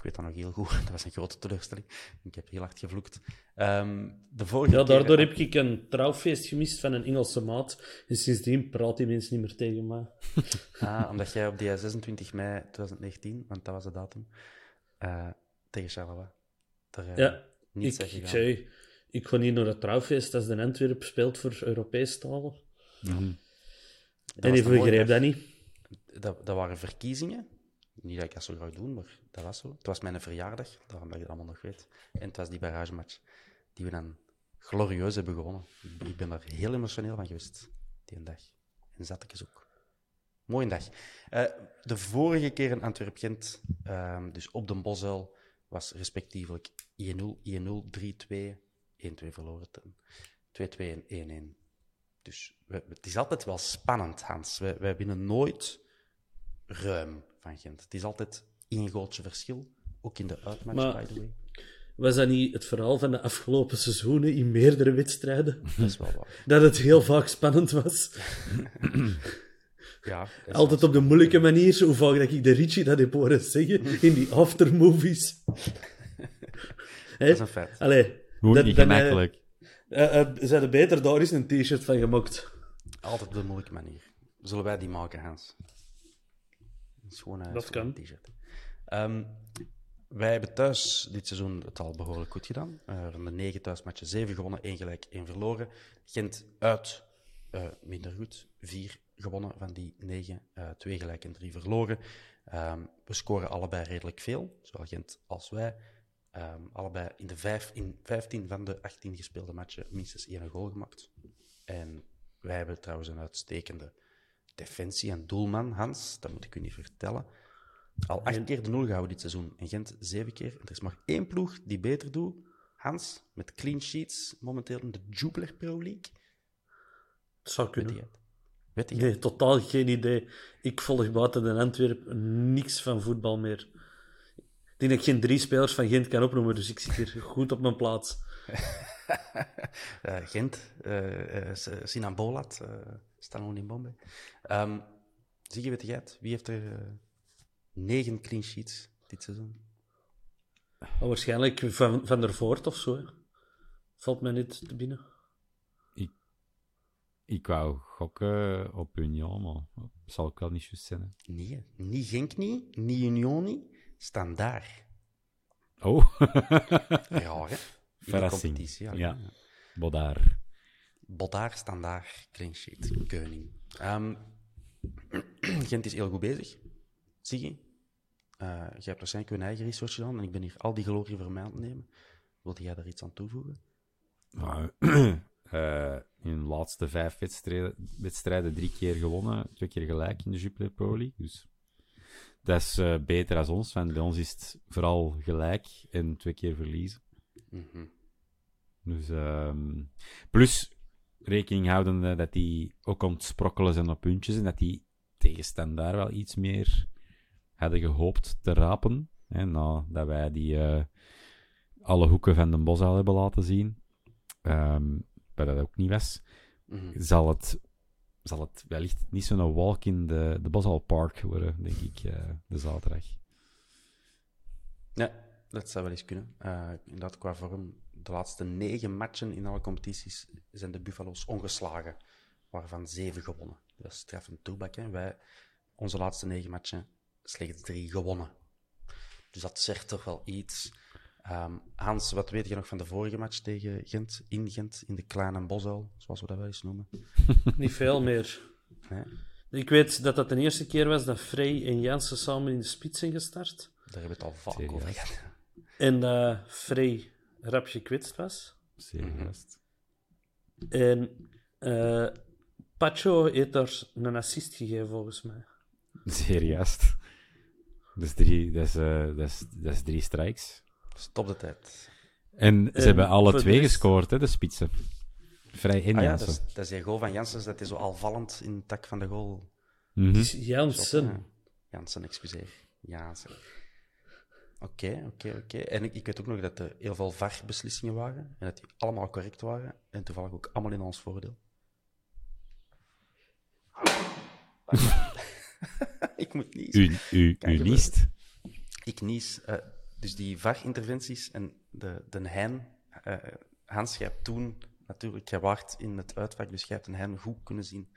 Ik weet dat nog heel goed. Dat was een grote teleurstelling. Ik heb heel hard gevloekt. Ehm, de vorige Ja, keer- daardoor heb ik een trouwfeest gemist van een Engelse maat. En sindsdien praat die mensen niet meer tegen mij. Ah, omdat jij op die 26 mei 2019, want dat was de datum, eh, tegen Charleroi. Eh, Ja, niet ik, ik zei, ik ga niet naar het trouwfeest als de Antwerp speelt voor Europees taal. Dat En ik begreep dat niet. Dat, dat waren verkiezingen. Niet dat ik dat zo graag doe, maar dat was zo. Het was mijn verjaardag, daarom dat je het allemaal nog weet. En het was die barragematch die we dan glorieus hebben gewonnen. Ik ben daar heel emotioneel van geweest, die dag. En zat ik eens ook. Mooie dag. Eh, de vorige keer in Antwerp-Gent, ehm, dus op de Bosuil, was respectievelijk 1-0, 1-0, 3-2, 1-2 verloren. ten- 2-2 en 1-1. Dus we- het is altijd wel spannend, Hans. Wij, wij winnen nooit ruim van Gent. Het is altijd één goaltje verschil, ook in de uitmatch, Maar- by the way. Was dat niet het verhaal van de afgelopen seizoenen in meerdere wedstrijden? Dat is wel waar. Dat het heel vaak spannend was. Ja, Altijd op de moeilijke manier, hoe vaak dat ik de Richie dat heb horen zeggen in die aftermovies. Dat is een feit. Allee, Moet dat- niet eh, gemakkelijk. eh, eh, ze hadden beter daar eens een t-shirt van gemaakt. Altijd op de moeilijke manier. Zullen wij die maken, Hans? Een, Dat kan. t-shirt. Ehm, wij hebben thuis dit seizoen het al behoorlijk goed gedaan. Eh, van de negen thuismatchen, zeven gewonnen, één gelijk, één verloren. Gent uit, eh, minder goed. Vier gewonnen van die negen, eh, twee gelijk en drie verloren. Ehm, we scoren allebei redelijk veel, zowel Gent als wij. Ehm, allebei in, de vijf, in 15 van de 18 gespeelde matchen minstens één goal gemaakt. En wij hebben trouwens een uitstekende defensie en doelman, Hans. Dat moet ik u niet vertellen. Al acht keer de nul gehouden dit seizoen. En Gent zeven keer. En er is maar één ploeg die beter doet. Hans, met clean sheets, momenteel in de Jupiler Pro League. Het zou Weet kunnen. je het? Weet je? Nee, totaal geen idee. Ik volg buiten de Antwerpen niks van voetbal meer. Ik denk dat ik geen drie spelers van Gent kan opnoemen, dus ik zit hier goed op mijn plaats. Eh, Gent, eh eh, S- Sinan Bolat, eh Stallone in Bombay. Ehm zie je, weet jij het? Wie heeft er eh, negen clean sheets dit seizoen? Oh, waarschijnlijk van, van der Voort of zo. hè. Valt mij niet te binnen. Ik wou gokken op Union, maar dat zal ook wel niet juist zijn. hè. Nee, niet Genk niet, niet Union niet, Standaard. Oh, Ja, hè? In de verrassing. competitie, ja. Ja, Bodaar. Bodaar, Standaard, clean sheet, Keuning. Ehm, Gent is heel goed bezig. Zie je? Eh, jij hebt waarschijnlijk je eigen research gedaan en ik ben hier al die glorie voor mij aan het nemen. Wilde jij daar iets aan toevoegen? Maar, eh, in de laatste vijf wedstrijden, wedstrijden drie keer gewonnen, twee keer gelijk in de Jupiler Pro League. Dus dat is eh, beter als ons, want bij ons is het vooral gelijk en twee keer verliezen. Mhm. Dus, ehm, plus rekening houden dat die ook aan het sprokkelen zijn op puntjes en dat die tegenstander wel iets meer hadden gehoopt te rapen. Hè, nadat wij die eh, alle hoeken van de bos al hebben laten zien. Waar dat ook niet was. Mhm. Zal het, zal het wellicht niet zo'n walk in de, de Boshal Park worden, denk ik, eh, de zaterdag. Ja, dat zou wel eens kunnen. Eh inderdaad, qua vorm, de laatste negen matchen in alle competities zijn de Buffalo's ongeslagen, waarvan zeven gewonnen. Dat is treffend toebak. Hè? Wij, onze laatste negen matchen, slechts drie gewonnen. Dus dat zegt toch wel iets. Ehm, Hans, wat weet je nog van de vorige match tegen Gent, in Gent, in de Kleine Bosuil, zoals we dat wel eens noemen? Niet veel meer. Nee, Ik weet dat dat de eerste keer was dat Frey en Jansen samen in de spits zijn gestart. daar hebben we het al vaak over gehad. En dat Frey rap gekwetst was. Zeer juist. En eh Pacho heeft daar een assist gegeven, volgens mij. Zeer juist. Dat is drie, dat is, eh, dat is, dat is drie strikes. Stop de tijd. En ze En hebben alle de twee rest- gescoord, hè, de spitsen. Vrij en Ah ja, Jansen. dat is, dat is die goal van Janssens, dat is zo al vallend in de tak van de goal Mhm. Het is Jansen. Ja. Jansen, Oké, oké, oké. En ik, ik weet ook nog dat er heel veel VAR-beslissingen waren. En dat die allemaal correct waren. En toevallig ook allemaal in ons voordeel. ik moet niet. U, u, u niest. Ik nies. eh, dus die VAR-interventies en de, de hein. eh, Hans, jij hebt toen natuurlijk, jij waart in het uitvak, dus jij hebt een hein goed kunnen zien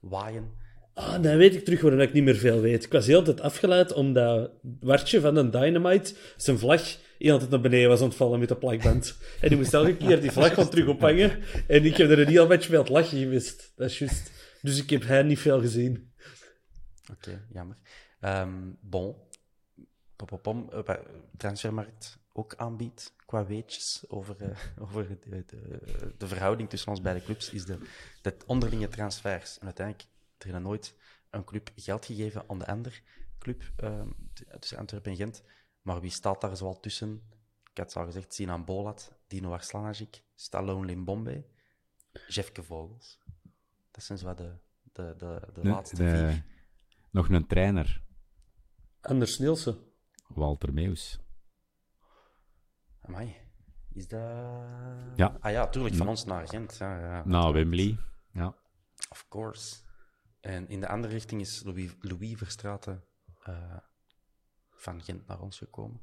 waaien. Ah, dan weet ik terug waarom ik niet meer veel weet. Ik was heel tijd afgeleid omdat Wartje van een Dynamite zijn vlag heel tijd naar beneden was ontvallen met de plakband. En die moest elke keer die vlag van terug ophangen. En ik heb er een heel mee aan het lachen gemist. Dat is juist. Dus ik heb hij niet veel gezien. Oké, jammer. Ehm, bon. Eh, Transfermarkt ook aanbiedt qua weetjes over, eh, over de, de, de verhouding tussen ons beide clubs, is de, de onderlinge transfers. En uiteindelijk er heeft nooit een club geld gegeven aan de andere club, ehm, tussen Antwerpen en Gent. Maar wie staat daar zoal tussen? Ik had al gezegd, Sinan Bolat, Dino Arslanagic, Stallone Limbombe, Jefke Vogels. Dat zijn zo de, de, de, de laatste de- vier. nog een trainer, Anders Nielsen. Walter Meus. Amai. Is dat... Ja. Ah ja, tuurlijk, van ons naar Gent. Ja, ja, Nou, Wembley. Ja. Of course. En in de andere richting is Louis, Louis Verstraeten eh, van Gent naar ons gekomen.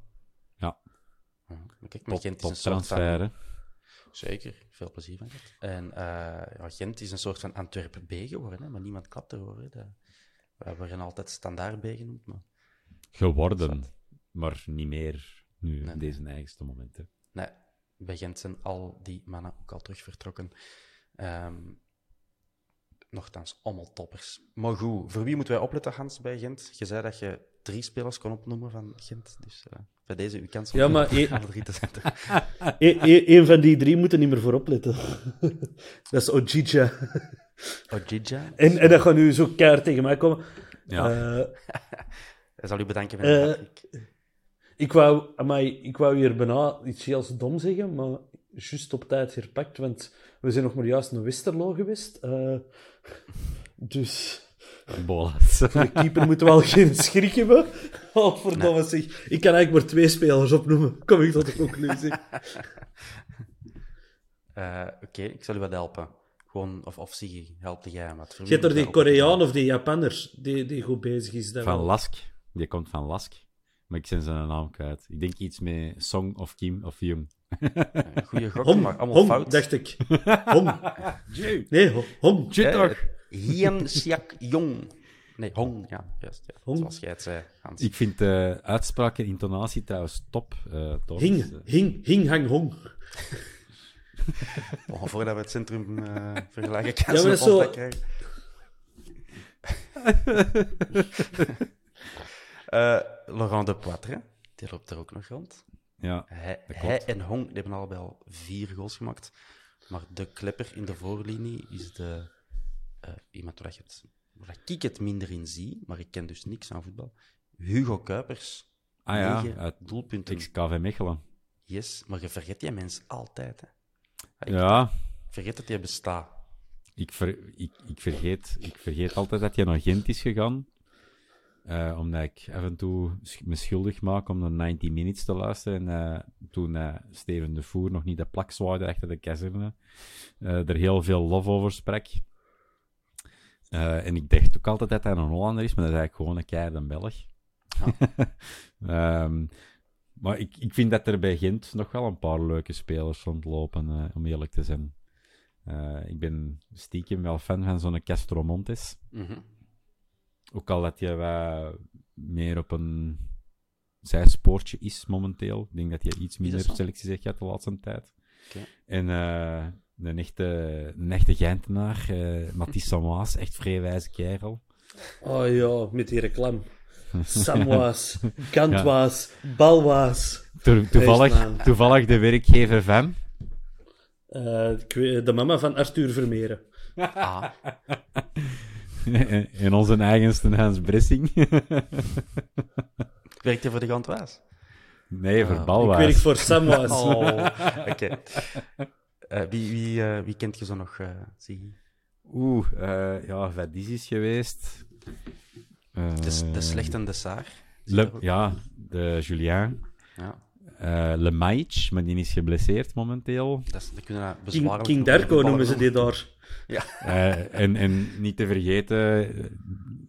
Ja. Maar Kijk, maar Gent is een soort van... Zeker, veel plezier van Gent. En eh, ja, Gent is een soort van Antwerpen B geworden, hè, maar niemand klapt erover. Hè. Dat, wij worden altijd standaard B genoemd, maar Geworden. Maar niet meer nu, Nee, op deze eigenste momenten. nee, bij Gent zijn al die mannen ook al terug vertrokken. Ehm nochtans, allemaal toppers. Maar goed, voor wie moeten wij opletten, Hans, bij Gent? Je zei dat je drie spelers kon opnoemen van Gent, dus eh, bij deze uw kans om Ja, maar e- alle drie te zetten. E- e- Eén van die drie moeten niet meer voorop letten. dat is Ojija. Ojija, En, en dat gaat nu zo keihard tegen mij komen. Ja. Hij zal u bedanken voor hat-trick. ik, wou, amai, ik wou hier bijna iets heel dom zeggen, maar juist op tijd herpakt, want we zijn nog maar juist naar Westerlo geweest. Dus Bolas. de keeper moet wel geen schrik hebben. Oh, verdomme zeg. Ik kan eigenlijk maar twee spelers opnoemen. Kom ik tot de conclusie. Oké, ik zal u wat helpen. Gewoon, of, of help jij wat. Je hebt er die? Koreaan of die Japanners die, die goed bezig is. daar Van wel. Lask. Die komt van Lask. Maar ik zijn zijn naam kwijt. Ik denk iets met Song of Kim of Jung. Een goede gok, Hom, maar allemaal Hom, fout. dacht ik. Hom. Nee, Ho- Hom. Eh, Hien Siak Jong. Nee, Hong, ja, juist. Ja. Hong. Zoals jij het zei, Hans. Ik vind de uitspraak en intonatie trouwens top. eh Thomas. Hing, Eh, hing, hing, hang, hong. Oh, voordat we het centrum eh vergelijken, kan Ja, ze zo- krijgen. Eh, Laurent de Poitre, die loopt er ook nog rond. Ja, Hij, en Hong die hebben allebei al vier goals gemaakt. Maar de klepper in de voorlinie is de, eh, iemand waar, je het, waar ik het minder in zie, maar ik ken dus niks aan voetbal. Hugo Kuipers. Ah ja, uit doelpunten. XKV Mechelen. Yes, maar je vergeet die mens altijd. Hè. Ik Ja, vergeet dat hij bestaat. ik, ver, ik, ik, vergeet, ik vergeet altijd dat hij naar Gent is gegaan. Eh, omdat ik af en toe me schuldig maak om naar 90 Minutes te luisteren. En eh, toen eh, Steven de Voer nog niet de plak zwaaide achter de kazerne, er heel veel lof over sprak. En ik dacht ook altijd dat hij een Hollander is, maar dat is eigenlijk gewoon een keiharde Belg. Ehm, maar ik, ik vind dat er bij Gent nog wel een paar leuke spelers rondlopen, om eerlijk te zijn. Ik ben stiekem wel fan van zo'n Castro Montes. Mhm. Ook al dat wat meer op een zijspoortje is momenteel. Ik denk dat hij iets minder zo? selecties heeft gehad de laatste tijd. En eh een, echte, een echte Gentenaar, eh Mathis Samoas, echt vrij wijze kerel. Oh ja, met die reclame. Samwaas, Kantwaas, Balwaas. To- Feestnaam. toevallig, toevallig de werkgever van. Eh, de mama van Arthur Vermeeren. Ah, en onze eigenste Hans Bressing. werkt hij voor de Gantwaas? nee, voor Ah, Ik Balwaas. werk voor Samwaas. Oh, oké. Eh, wie, wie, eh, wie kent je zo nog, eh? Oeh, eh, ja, Vadis is geweest. Eh, De, de slechte de Saar. Le- ja, de Julien. ja. Eh Le Maïch, maar die is geblesseerd momenteel. Dat, is, dat kunnen we King, King noemen. Darko noemen ze die daar. Eh, en, en niet te vergeten, eh,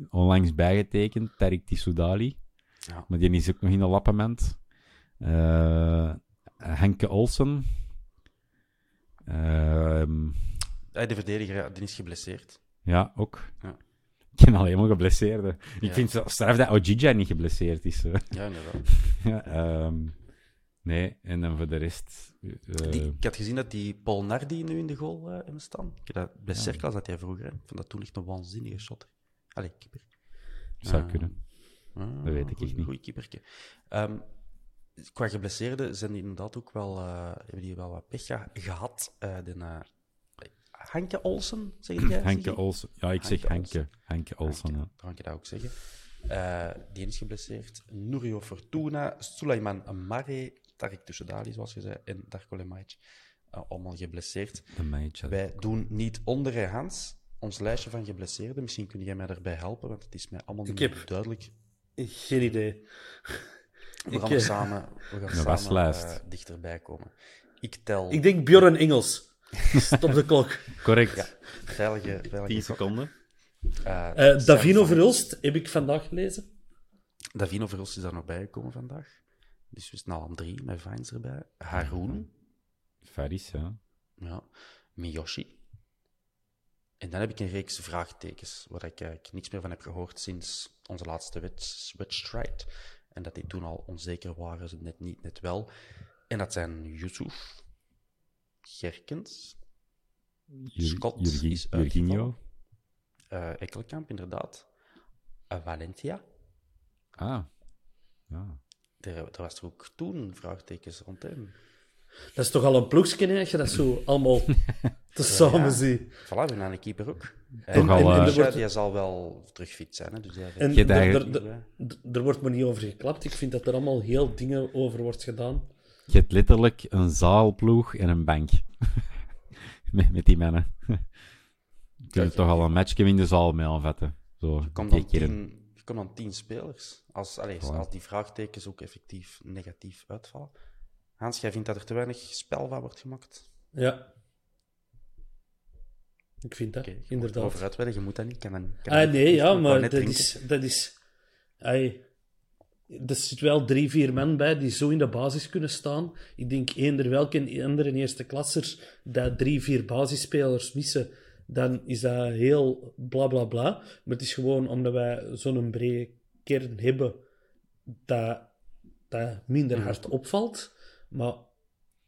onlangs bijgetekend, Tarik Tissoudali. Ja. Maar die is ook nog in de lappement. Eh Henke Olsen. Eh, de verdediger ja, die is geblesseerd. ja, ook. Ja. Ik ken alleen maar geblesseerden. Ik Ja. vind het straf dat Ojija niet geblesseerd is. Ja, inderdaad. ja, ehm, nee, en dan voor de rest... eh, Die, ik had gezien dat die Paul Nardi nu in de goal eh hebben staan. Dat, bij Cercle zat hij vroeger. hè. Ik vond dat toen echt een waanzinnige shot. Allee, keeper. zou Ah. kunnen. Ah, Dat weet ik echt goeie- niet. Goeie keeperke. Ehm, qua geblesseerden zijn die inderdaad ook wel, eh, hebben die wel wat pech ge- gehad. Eh de, Hanke Olsen, zeg jij? Henke? Olsen. Ja, ik zeg Henke Henke. Henke Olsen, Hanke, ja. Dan kan je dat ook zeggen. Die is geblesseerd. Nurio Fortuna, Sulaiman Mare, Tarik Tussedali, zoals je zei, en Darko Lemaic. Eh, allemaal geblesseerd. Wij doen niet onder, hè, Hans, ons lijstje van geblesseerden. Misschien kun jij mij daarbij helpen, want het is mij allemaal niet heb- duidelijk. Geen idee. We gaan Ik, er eh, samen, we gaan Een samen waslijst. eh, dichterbij komen. Ik tel Ik denk Bjorn Engels. Stop de klok. Correct. Ja. veilige, veilige 10 gok. seconden. Davino Verhulst heb ik vandaag gelezen. Davino Verhulst is daar nog bijgekomen vandaag. Dus we staan al aan drie met Vines erbij. Haroon, Faris, ja. ja. Miyoshi. En dan heb ik een reeks vraagtekens, waar ik eigenlijk niks meer van heb gehoord sinds onze laatste wed- wedstrijd. En dat die toen al onzeker waren, ze net niet, net wel. En dat zijn Yusuf, Gerkens, Scott Jurgi- is Jurginho. eh Ekkelkamp inderdaad, eh, Valentia. Ah. Ja. Er, er was er ook toen vraagtekens rond hem. Dat is toch al een ploegje, hè, als je dat zo allemaal te samen ja. ziet. Voilà, we hebben een keeper ook. Toch En, al, en, eh, en er wordt- die zal wel terugfit zijn. Hè? Dus ja, En er, eigenlijk- er, er- er wordt me niet over geklapt. Ik vind dat er allemaal heel dingen over wordt gedaan. Je hebt letterlijk een zaalploeg en een bank. met, met die mannen. Je kunt toch al een matchje in de zaal mee aanvetten. Zo, je, komt tien, je komt dan tien spelers. Als, allee, als die vraagtekens ook effectief negatief uitvallen. Hans, jij vindt dat er te weinig spel van wordt gemaakt? Ja. Ik vind dat, moet inderdaad. uitweiden, je moet dat niet. Kan dan, kan Ah, nee, niet. ja, maar dat drinken. is... Dat is ai, er zit wel drie, vier man bij die zo in de basis kunnen staan. Ik denk eender welke andere eerste klassers dat drie, vier basisspelers missen, dan is dat heel bla bla bla. Maar het is gewoon omdat wij zo'n brede kern hebben dat, dat minder hard opvalt. Maar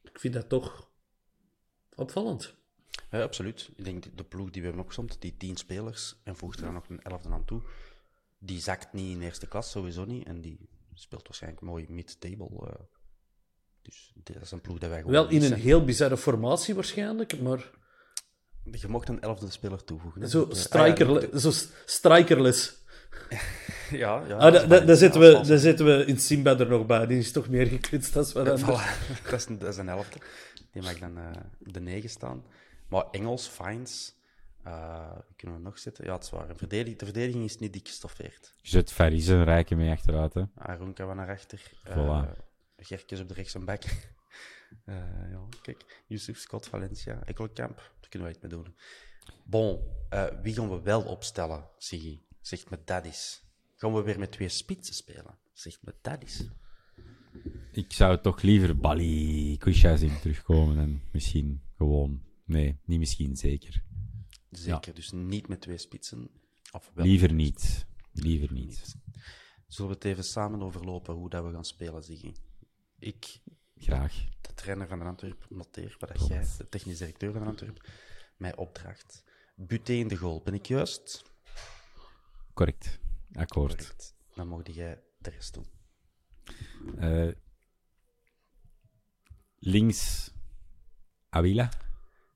ik vind dat toch opvallend. Ja, absoluut. Ik denk de ploeg die we hebben opgezomd, die tien spelers, en voegt er dan nog een elfde aan toe, die zakt niet in eerste klas, sowieso niet. En die speelt waarschijnlijk mooi mid-table. eh. dus dat is een ploeg dat wij gewoon Wel in een heel bizarre formatie waarschijnlijk, maar Je mocht een elfde speler toevoegen. hè. zo, ah, ja, zo strikerless. Ja, ja. Ah, da, da, daar zitten we, daar zitten we in Simba er nog bij. Die is toch meer gekwetst dan wat anders. Voilà. dat, is een, dat is een elfde. Die mag dan eh, op de negen staan. Maar Engels, Fines, eh, kunnen we nog zitten? Ja, het is waar. Een verdedig- de verdediging is niet dik gestoffeerd. Je zet Faris en Rijken mee achteruit. Hè. Aaron kan wel naar achter. Voilà. Uh, Gerkes op de rechts en back. Eh, ja, kijk. Yusuf, Scott, Valencia, Ekkelkamp. Kunnen we iets mee doen. Bon, eh, wie gaan we wel opstellen, Siggy? Zegt me dat is. Gaan we weer met twee spitsen spelen? Zegt me dat is. Ik zou toch liever Bali Kusha zien terugkomen en misschien gewoon... Nee, niet misschien, zeker. Zeker, dus niet met twee spitsen. Of wel Liever niet. Liever niet. Zullen we het even samen overlopen hoe dat we gaan spelen, Ziggy? Ik, Graag. Trainer van de Antwerp, noteer wat dat jij, de technisch directeur van de Antwerp, mij opdracht. Buté in de goal, ben ik juist? Correct. Akkoord. Correct. Dan mocht jij de rest doen. Eh, links Avila.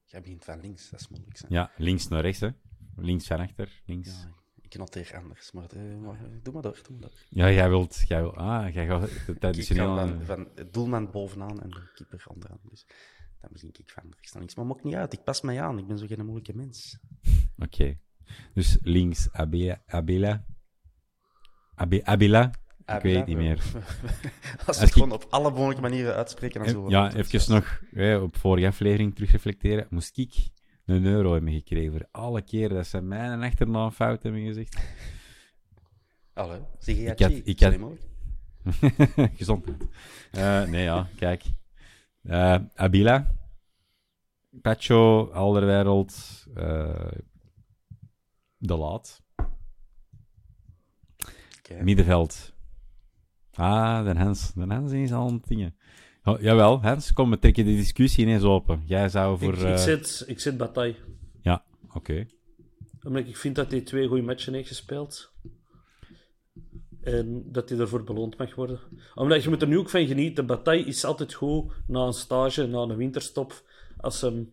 Jij begint van links, dat is moeilijk. Hè? Ja, links naar rechts, hè. Links van achter, links. Ja, ik noteer anders, maar, eh, maar, doe maar door, doe maar door. Ja, jij wilt... Jij wil, ah, jij gaat de Ik traditioneel... ga van, van het doelman bovenaan en de keeper onderaan. Dus dan begin ik van rechts naar links. Maar maakt niet uit, ik pas mij aan. Ik ben zo geen moeilijke mens. Oké. Dus links Abela. Abela. Abe- Abela. Ik weet het niet meer. Als we het ik- gewoon op alle mogelijke manieren uitspreken, dan zullen we Ja, even nog hè, op vorige aflevering terug reflecteren. Moest ik een euro hebben gekregen voor alle keren dat ze mijn achternaam fout hebben gezegd. Hallo, zeg je Ik had- ik had-? Gezondheid. Eh, nee, ja, kijk. Eh, Abila. Pacho, Alderwereld. eh de Laat. Oké. Middenveld. Ah, de Hans. De Hans is al een dingen. Oh, jawel, Hans, kom, we trekken de discussie ineens open. Jij zou voor... Ik, eh, ik, zet, ik zet Bataille. Ja, oké. Omdat ik vind dat hij twee goede matchen heeft gespeeld. En dat hij ervoor beloond mag worden. Omdat je moet er nu ook van genieten. Bataille is altijd goed na een stage, na een winterstop. Als hem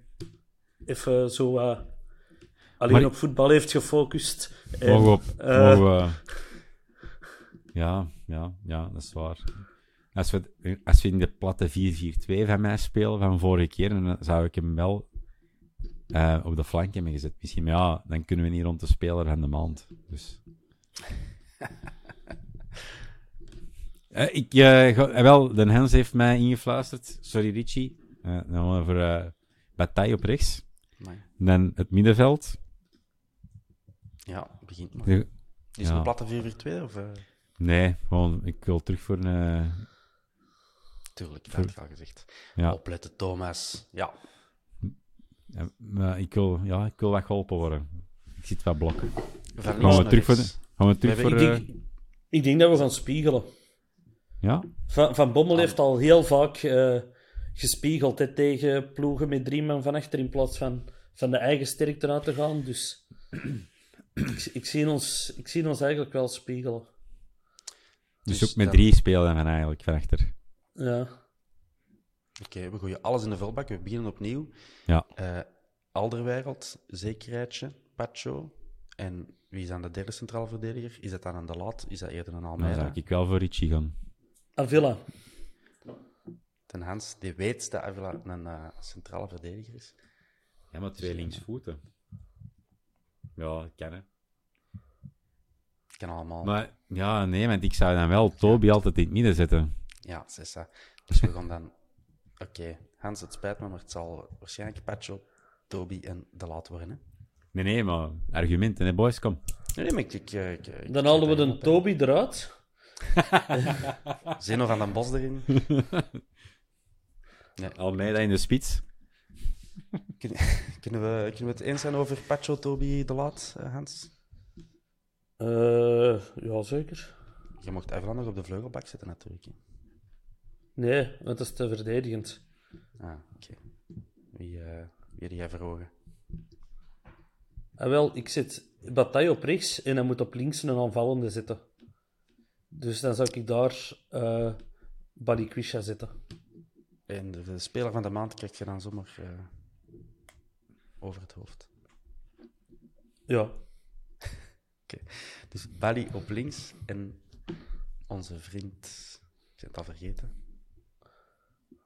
even zo eh, alleen Maar- op voetbal heeft gefocust. En, Mogen op... eh, mogen we- Ja, ja, ja, dat is waar. Als we, als we in de platte 4-4-2 van mij spelen van vorige keer, dan zou ik hem wel eh, op de flank hebben gezet. Misschien, maar ja, dan kunnen we niet rond de speler van de maand. Dus Eh, ik, ga- eh, wel, Den Hens heeft mij ingefluisterd. Sorry, Richie. Dan gaan we voor eh Bataille op rechts. Nee. Dan het middenveld. Ja, begint maar. Is het een platte 4-4-2 of... eh Nee, gewoon, ik wil terug voor een... Tuurlijk, dat heb ik al gezegd. ja, Opletten, Thomas. Ja, Ja, maar ik wil, ja, ik wil wat geholpen worden. Ik zit wat blokken. van Gaan we terug voor, de, gaan we terug We voor Ik eh, denk, ik denk dat we gaan spiegelen. ja? Van, van Bommel heeft al heel vaak eh, gespiegeld hè, tegen ploegen met drie man van achter in plaats van van de eigen sterkte uit te gaan. Dus ik, ik, zie ons, ik zie ons eigenlijk wel spiegelen. Dus, Dus ook met dan- drie spelen van eigenlijk van achter. Ja. Oké, we gooien alles in de vulbak. We beginnen opnieuw. Ja. Eh Alderwereld, Zekerheidje, Pacho. En wie is dan de derde centraal verdediger? Is dat dan een De Laat? Is dat eerder een Dan Almeida? zou ik wel voor Richie gaan. Avila. Ten Hans, die weet dat Avila een eh, centrale verdediger is. Ja, maar twee linksvoeten. Ja, dat kan hè. Kan allemaal. Maar ja, nee, want ik zou dan wel Toby altijd in het midden zetten. Ja, c'est ça. Dus we gaan dan... Oké, Hans, het spijt me, maar het zal waarschijnlijk Pacho, Toby en De Laat worden. Hè? Nee, nee, maar argumenten, hè, boys, kom. Nee, maar ik... ik, ik, ik Dan halen we de dat Toby eruit. Zeno van den Bos erin. Almeida in de spits. Kun- kunnen, we, kunnen we het eens zijn over Pacho, Toby, De Laat, eh, Hans? Eh ja, zeker. Je mocht Evela nog op de vleugelbak zetten, natuurlijk. hè. Nee, want dat is te verdedigend. Ah, oké. Wie, eh wie heb jij verhogen? Ah, wel, ik zet Bataille op rechts en hij moet op links een aanvallende zetten. Dus dan zou ik daar eh Balikwisha zetten. En de, de speler van de maand krijg je dan zomaar eh, over het hoofd. Ja. Dus Bali op links en onze vriend, ik ben het al vergeten,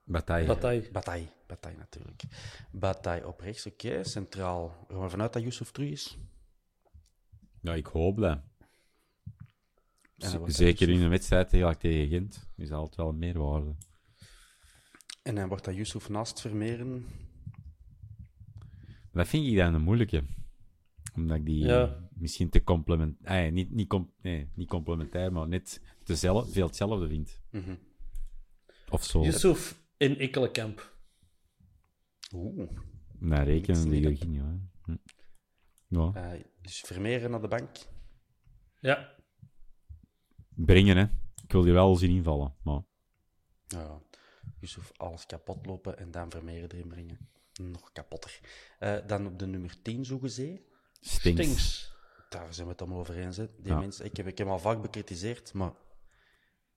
Bataille. Bataille. Bataille. Bataille natuurlijk. Bataille op rechts, oké. Centraal, gaan we vanuit dat Yusuf terug is? Ja, ik hoop dat. Zeker in een wedstrijd tegen, tegen Gent is dat altijd wel een meerwaarde. En dan wordt dat Yusuf naast Vermeeren. Dat vind ik dan een moeilijke. Omdat ik die Ja. misschien te complement... Ah, niet, niet, com- nee, niet complementair, maar net tezelfde, veel hetzelfde vind. Mhm. Of zo. Yusuf in Ekkelenkamp. Oeh. Nou, rekenen die Niks niet, hoor. Hm. Ja. Eh, dus Vermeeren naar de bank. Ja. Brengen, hè. Ik wil die wel zien invallen, maar... Ja, Yusuf alles kapot lopen en dan Vermeeren erin brengen. Nog kapotter. Eh, dan op de nummer 10 Zoegezee. Stinks. Stinks. Daar zijn we het allemaal over eens. Hè. Die Ja. mensen, ik, heb, ik heb hem al vaak bekritiseerd, maar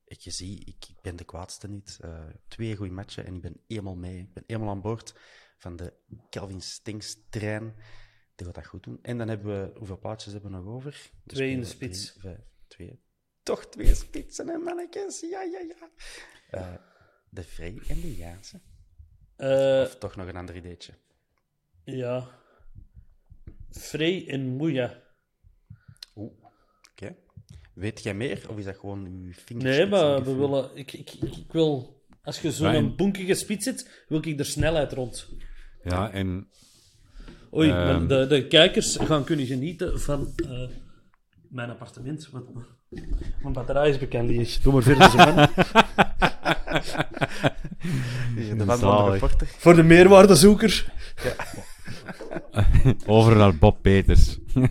ik, je zie, ik, ik ben de kwaadste niet. Eh, twee goede matchen en ik ben helemaal mee. Ik ben helemaal aan boord van de Kelvin Stinks trein. Die gaat dat goed doen. En dan hebben we, hoeveel plaatjes hebben we nog over? We Twee in de spits. drie, vijf, twee. Toch twee spitsen, hè, mannetjes? Ja, ja, ja. Eh, de Vrij en de Jaanse. Eh, Of toch nog een ander ideetje? ja. Frey en Moeja. Oeh, oké. Weet jij meer? Of is dat gewoon uw vingers? Nee, maar we willen... Ik, ik, ik, ik wil... Als je zo'n Ryan. bonkige spits zit, wil ik er snelheid rond. Ja, en... Oei, Ehm. maar de, de kijkers gaan kunnen genieten van eh, mijn appartement. Want mijn batterij is bekend. Die is. Doe maar verder, man. De. Voor de meerwaardezoeker. Over naar Bob Peters.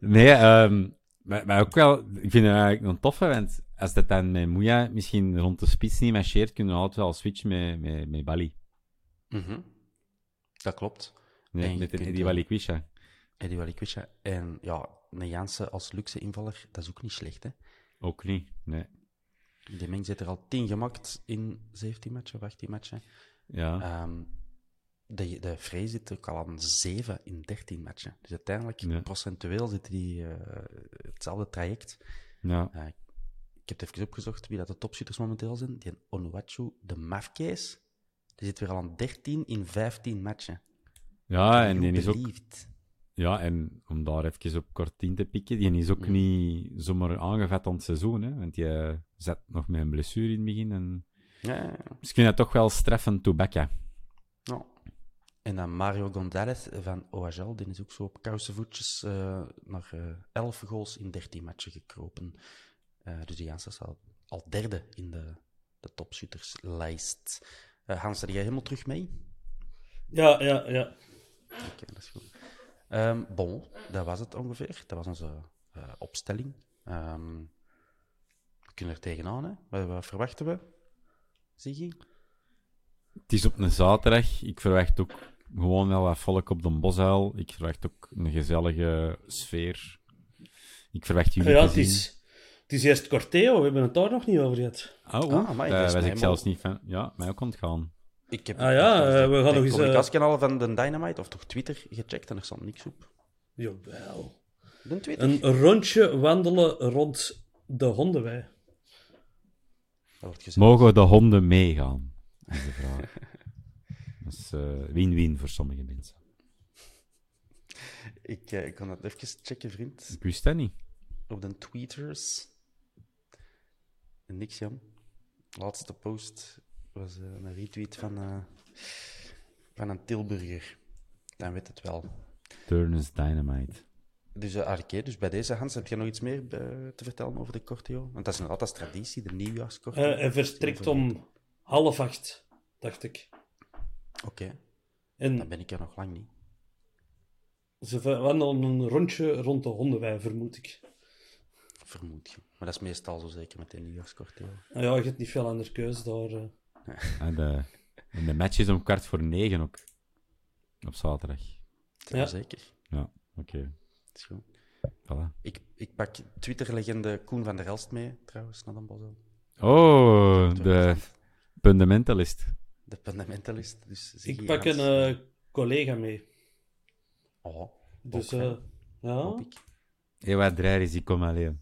nee, ehm, maar, maar ook wel... Ik vind het eigenlijk een toffe, want als dat dan met Moeja misschien rond de spits niet marcheert, kunnen we altijd wel switchen met, met, met Bali. Mhm. Dat klopt. Nee, En met Eddie Walikwisha. Eddie Walikwisha. En ja, een Jansen als luxe invaller, dat is ook niet slecht, hè. Ook niet, nee. Die mens heeft er al 10 gemaakt in 17 matchen of 18 matchen. Ja, Ehm, de, de Vrij zit ook al aan 7 in 13 matchen. Dus uiteindelijk, Ja. procentueel zit die eh, hetzelfde traject. ja. Eh, ik heb het even opgezocht wie dat de topschutters momenteel zijn. Die Onuachu, de Mafkees, die zit weer al aan 13 in 15 matchen. ja en die is ook... Ja, en om daar even op kort in te pikken, die is ook niet zomaar aangevet aan het seizoen, hè, want die eh, zet nog met een blessure in het begin. En... Ja, ja, ja. Dus ik vind het toch wel streffend to back, hè. Ja. En dan Mario González van OHL, die is ook zo op kousenvoetjes eh naar eh 11 goals in 13 matchen gekropen. Eh, dus die Jansen staat al derde in de, de topshooterslijst. Eh Hans, zit jij helemaal terug mee? Ja, ja, ja. Oké, dat is goed. Ehm, bon, dat was het ongeveer. Dat was onze eh, opstelling. Ehm, we kunnen er tegenaan, hè. Wat, wat verwachten we? Ziggy? Het is op een zaterdag. Ik verwacht ook gewoon wel wat volk op de bosuil. Ik verwacht ook een gezellige sfeer. Ik verwacht jullie Ja, te het zien. is, het is eerst Corteo, we hebben het daar nog niet over gehad. Oh, Ah, daar was mij ik zelfs helemaal- niet van. Ja, mij ook ontgaan. Ik heb Ah ja, eh, we gaan de nog eens, eh, communicatiekanaal van de Dynamite, of toch Twitter, gecheckt en er stond niks op. Jawel. De Twitter? Een rondje wandelen rond de hondenwei. Dat wordt gezegd. Mogen de honden meegaan? Is de vraag. Eh, win-win voor sommige mensen. Ik, eh, ik kan dat even checken, vriend. Ik wist dat niet. Op de tweeters. Niks, Jan. Laatste post was eh, een retweet van, eh, van een Tilburger. Dan weet het wel. Turnus Dynamite. Dus, uh, oké, dus bij deze, Hans, heb je nog iets meer te vertellen over de Corteo? Want dat is inderdaad als traditie, de nieuwjaarscorteo. Eh, hij vertrekt om half acht, dacht ik. Oké, dan En ben ik er nog lang niet. ze wandelen een rondje rond de hondenwei, vermoed ik. Vermoed je. Maar dat is meestal zo zeker met de nieuwjaarscorteo. Nou ja, je hebt niet veel andere keuze daar. eh. En de, en de match is om kwart voor negen ook. Op zaterdag. Ja. Zeker. Ja, oké. Dat is goed. Voilà. Ik, ik pak Twitter-legende Koen van der Elst mee, trouwens, naar de Bosel. Oh, de fundamentalist. De fundamentalist. Dus Ik pak een eh, collega mee. Oh, Dus eh, ja. Ewa Dreyer is ik kom alleen.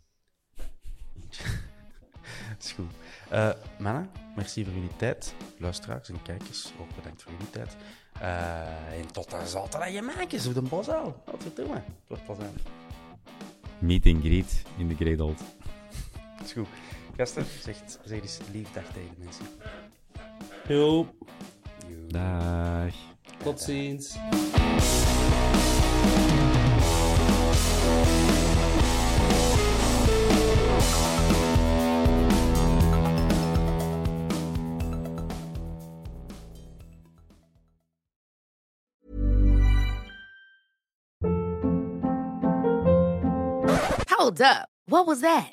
Dat is goed. Eh mannen, merci voor jullie tijd. Luisteraars en kijkers, ook bedankt voor jullie tijd. Eh, en tot de zaterdag je maken, zo de Bosel. Wat verdomme. Het wordt pas aan. Meet and greet in de Great Old. Dat is goed. Gasten, zeg, zeg eens lief dag tegen de mensen. Jo, Dag. tot ziens. Hold up. What was that?